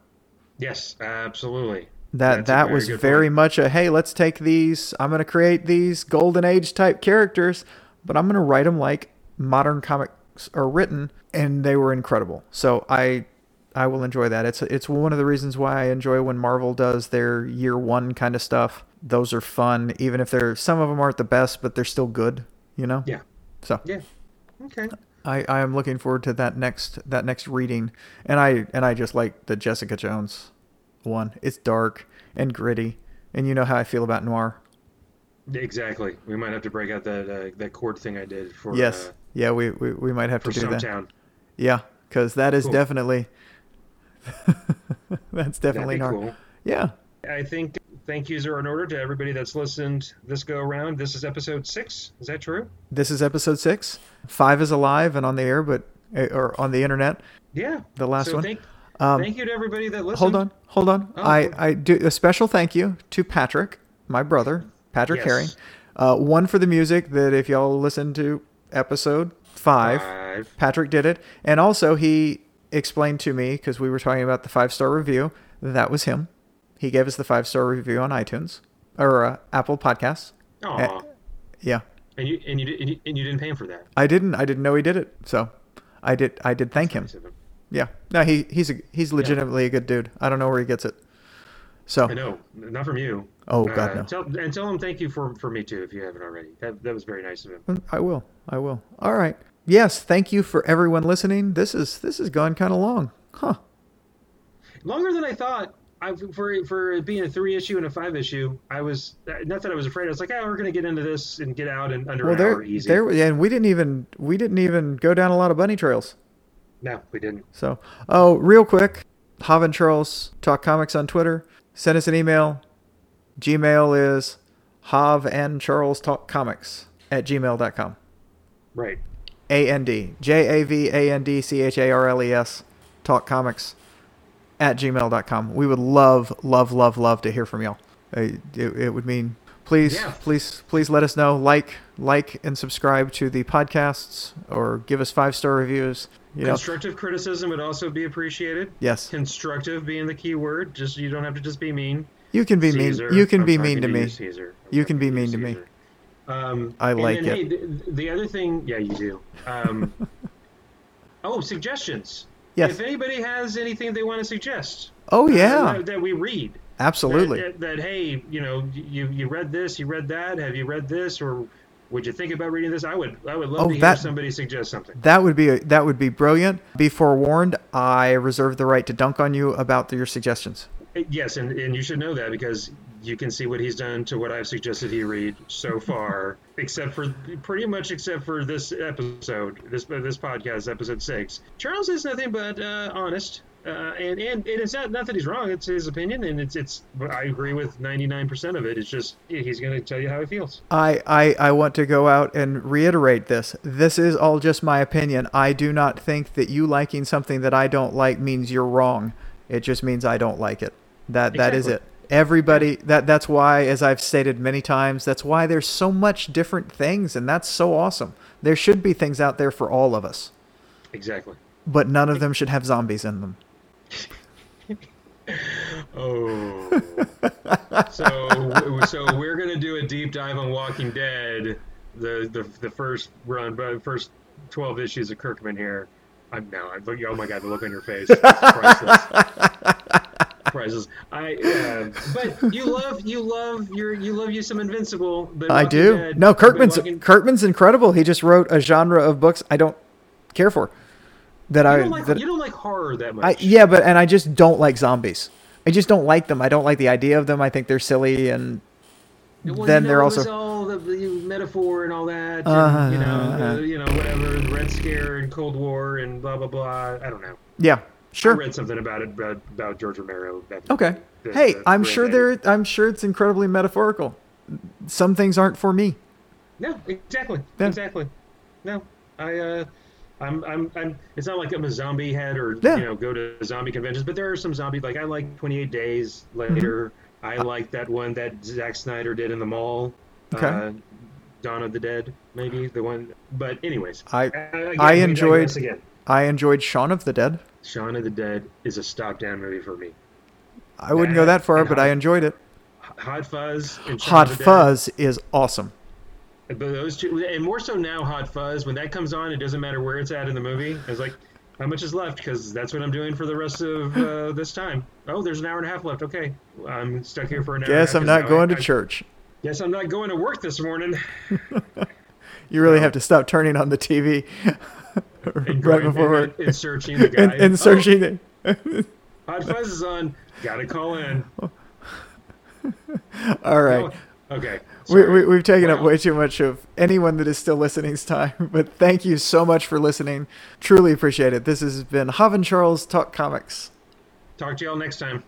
Yes, absolutely. that That's that very was very point. much a hey let's take these i'm going to create these golden age type characters but i'm going to write them like modern comics are written and they were incredible. So i i will enjoy that it's it's one of the reasons why i enjoy when marvel does their year one kind of stuff those are fun even if they're some of them aren't the best but they're still good you know Yeah. so Yeah. Okay. I, I am looking forward to that next that next reading, and I and I just like the Jessica Jones one. It's dark and gritty, and you know how I feel about noir. Exactly. We might have to break out that uh, that chord thing I did for yes, uh, yeah, we, we we might have for to do that. Stumptown. Yeah, because that is Cool. definitely [laughs] that's definitely That'd noir. be cool. Yeah, I think thank yous are in order to everybody that's listened this go around. This is episode six. Is that true? this is episode six. Five is alive and on the air, but eh, or on the internet. Yeah. The last so one. Thank, Um, thank you to everybody that listened. Hold on, hold on. Oh, I. I do a special thank you to Patrick, my brother, Patrick Yes. Herring. Uh, one for the music that if y'all listen to episode five, Five. Patrick did it, and also he explained to me because we were talking about the five star review. That was him. He gave us the five star review on iTunes or uh, Apple Podcasts. Aw. Eh, Yeah, and you and you and you, and you didn't pay him for that. I didn't. I didn't know he did it, so I did. I did thank him. Him. Yeah, no, he he's a, he's legitimately a good dude. I don't know where he gets it. So I know, not from you. Oh, God, Uh, no. Tell, and tell him thank you for for me too if you haven't already. That that was very nice of him. I will. I will. All right. Yes, thank you for everyone listening. This is this has gone kind of long. Huh. Longer than I thought. I, for for being a three issue and a five issue, I was not that I was afraid. I was like, oh, we're gonna get into this and get out and under Well, an hour easy. there and we didn't even we didn't even go down a lot of bunny trails. No, we didn't. So, oh, real quick, Hav and Charles talk comics on Twitter. Send us an email. Gmail is Hav and Charles talk comics at gmail.com. Right. A N D J A V A N D C H A R L E S talk comics at gmail.com. We would love, love, love, love to hear from y'all. Uh, It, it would mean please, Yeah. please, please let us know. Like, like, and subscribe to the podcasts, or give us five star reviews. You know, Constructive criticism would also be appreciated. yes, Constructive being the key word. Just you don't have to just be mean. you can be Caesar. mean. You can I'm be mean to me. you, Caesar. You can be mean to me. Um, I like then, it. Hey, the, the other thing, yeah, you do. Um, [laughs] oh, suggestions. Yes. If anybody has anything they want to suggest, Oh uh, yeah, that, that we read. absolutely. That, that, that, hey, you know, you you read this, you read that. Have you read this, or would you think about reading this? I would. I would love Oh, to hear somebody suggest something. That would be that would be brilliant. Be forewarned, I reserve the right to dunk on you about your suggestions. Yes, and, and you should know that because you can see what he's done to what I've suggested he read so [laughs] far, except for pretty much except for this episode, this this podcast, episode six. Charles is nothing but uh, honest, uh, and, and and it's not not that he's wrong. It's his opinion, and it's it's. I agree with ninety nine percent of it. It's just he's going to tell you how he feels. I, I, I want to go out and reiterate this. This is all just my opinion. I do not think that you liking something that I don't like means you're wrong. It just means I don't like it. That that is it. Exactly. Everybody that that's why as I've stated many times, that's why there's so much different things and that's so awesome. There should be things out there for all of us. Exactly. But none of them should have zombies in them. [laughs] Oh. so so we're gonna do a deep dive on Walking Dead, the the, the first run, but first twelve issues of Kirkman here. I'm now. I'm. Oh my god, the look on your face. [laughs] Priceless. I. Uh, but you love you love your you love you some Invincible. But I do. Dead- no, Kirkman's Walking- Kirkman's incredible. He just wrote a genre of books I don't care for. That You I don't, like, that you don't like horror that much. I yeah, but and I just don't like zombies. I just don't like them. I don't like the idea of them. I think they're silly and Well, then you they're also- all the, the metaphor and all that, and, Uh, you know, uh, you know, whatever, Red Scare and Cold War and blah blah blah. I don't know. yeah, I read something about it about, about George Romero. That, Okay. the- Hey, the I'm sure there I'm sure it's incredibly metaphorical. Some things aren't for me. No, exactly, Yeah. exactly. No, I, uh, I'm, I'm, I'm. It's not like I'm a zombie head or Yeah. you know go to zombie conventions, but there are some zombie. Like I like 28 Days Later. Mm-hmm. I like that one that Zack Snyder did in the mall. Okay. Uh, Dawn of the Dead, maybe the one. But anyways, I- again, I we enjoyed- again. I enjoyed Shaun of the Dead. Shaun of the Dead is a stop down movie for me. I wouldn't go that far, but I enjoyed it. Hot Fuzz Hot the Dead. Fuzz is awesome. But those two, and more so now, Hot Fuzz. When that comes on, it doesn't matter where it's at in the movie. It's like, how much is left? Because that's what I'm doing for the rest of uh, [laughs] this time. Oh, there's an hour and a half left. Okay, I'm stuck here for an hour. and a Guess I'm not going I, to I- church. Guess I'm not going to work this morning. [laughs] You really No. have to stop turning on the TV [laughs] And right [laughs] going- before and, and searching the guy. and, and searching. Oh, Hot Fuzz is on. Gotta call in. [laughs] All right. Okay. We, we, we've taken up way too much of anyone that is still listening's time, [laughs] but thank you so much for listening. Truly appreciate it. This has been Hav and Charles Talk Comics. Talk to y'all next time.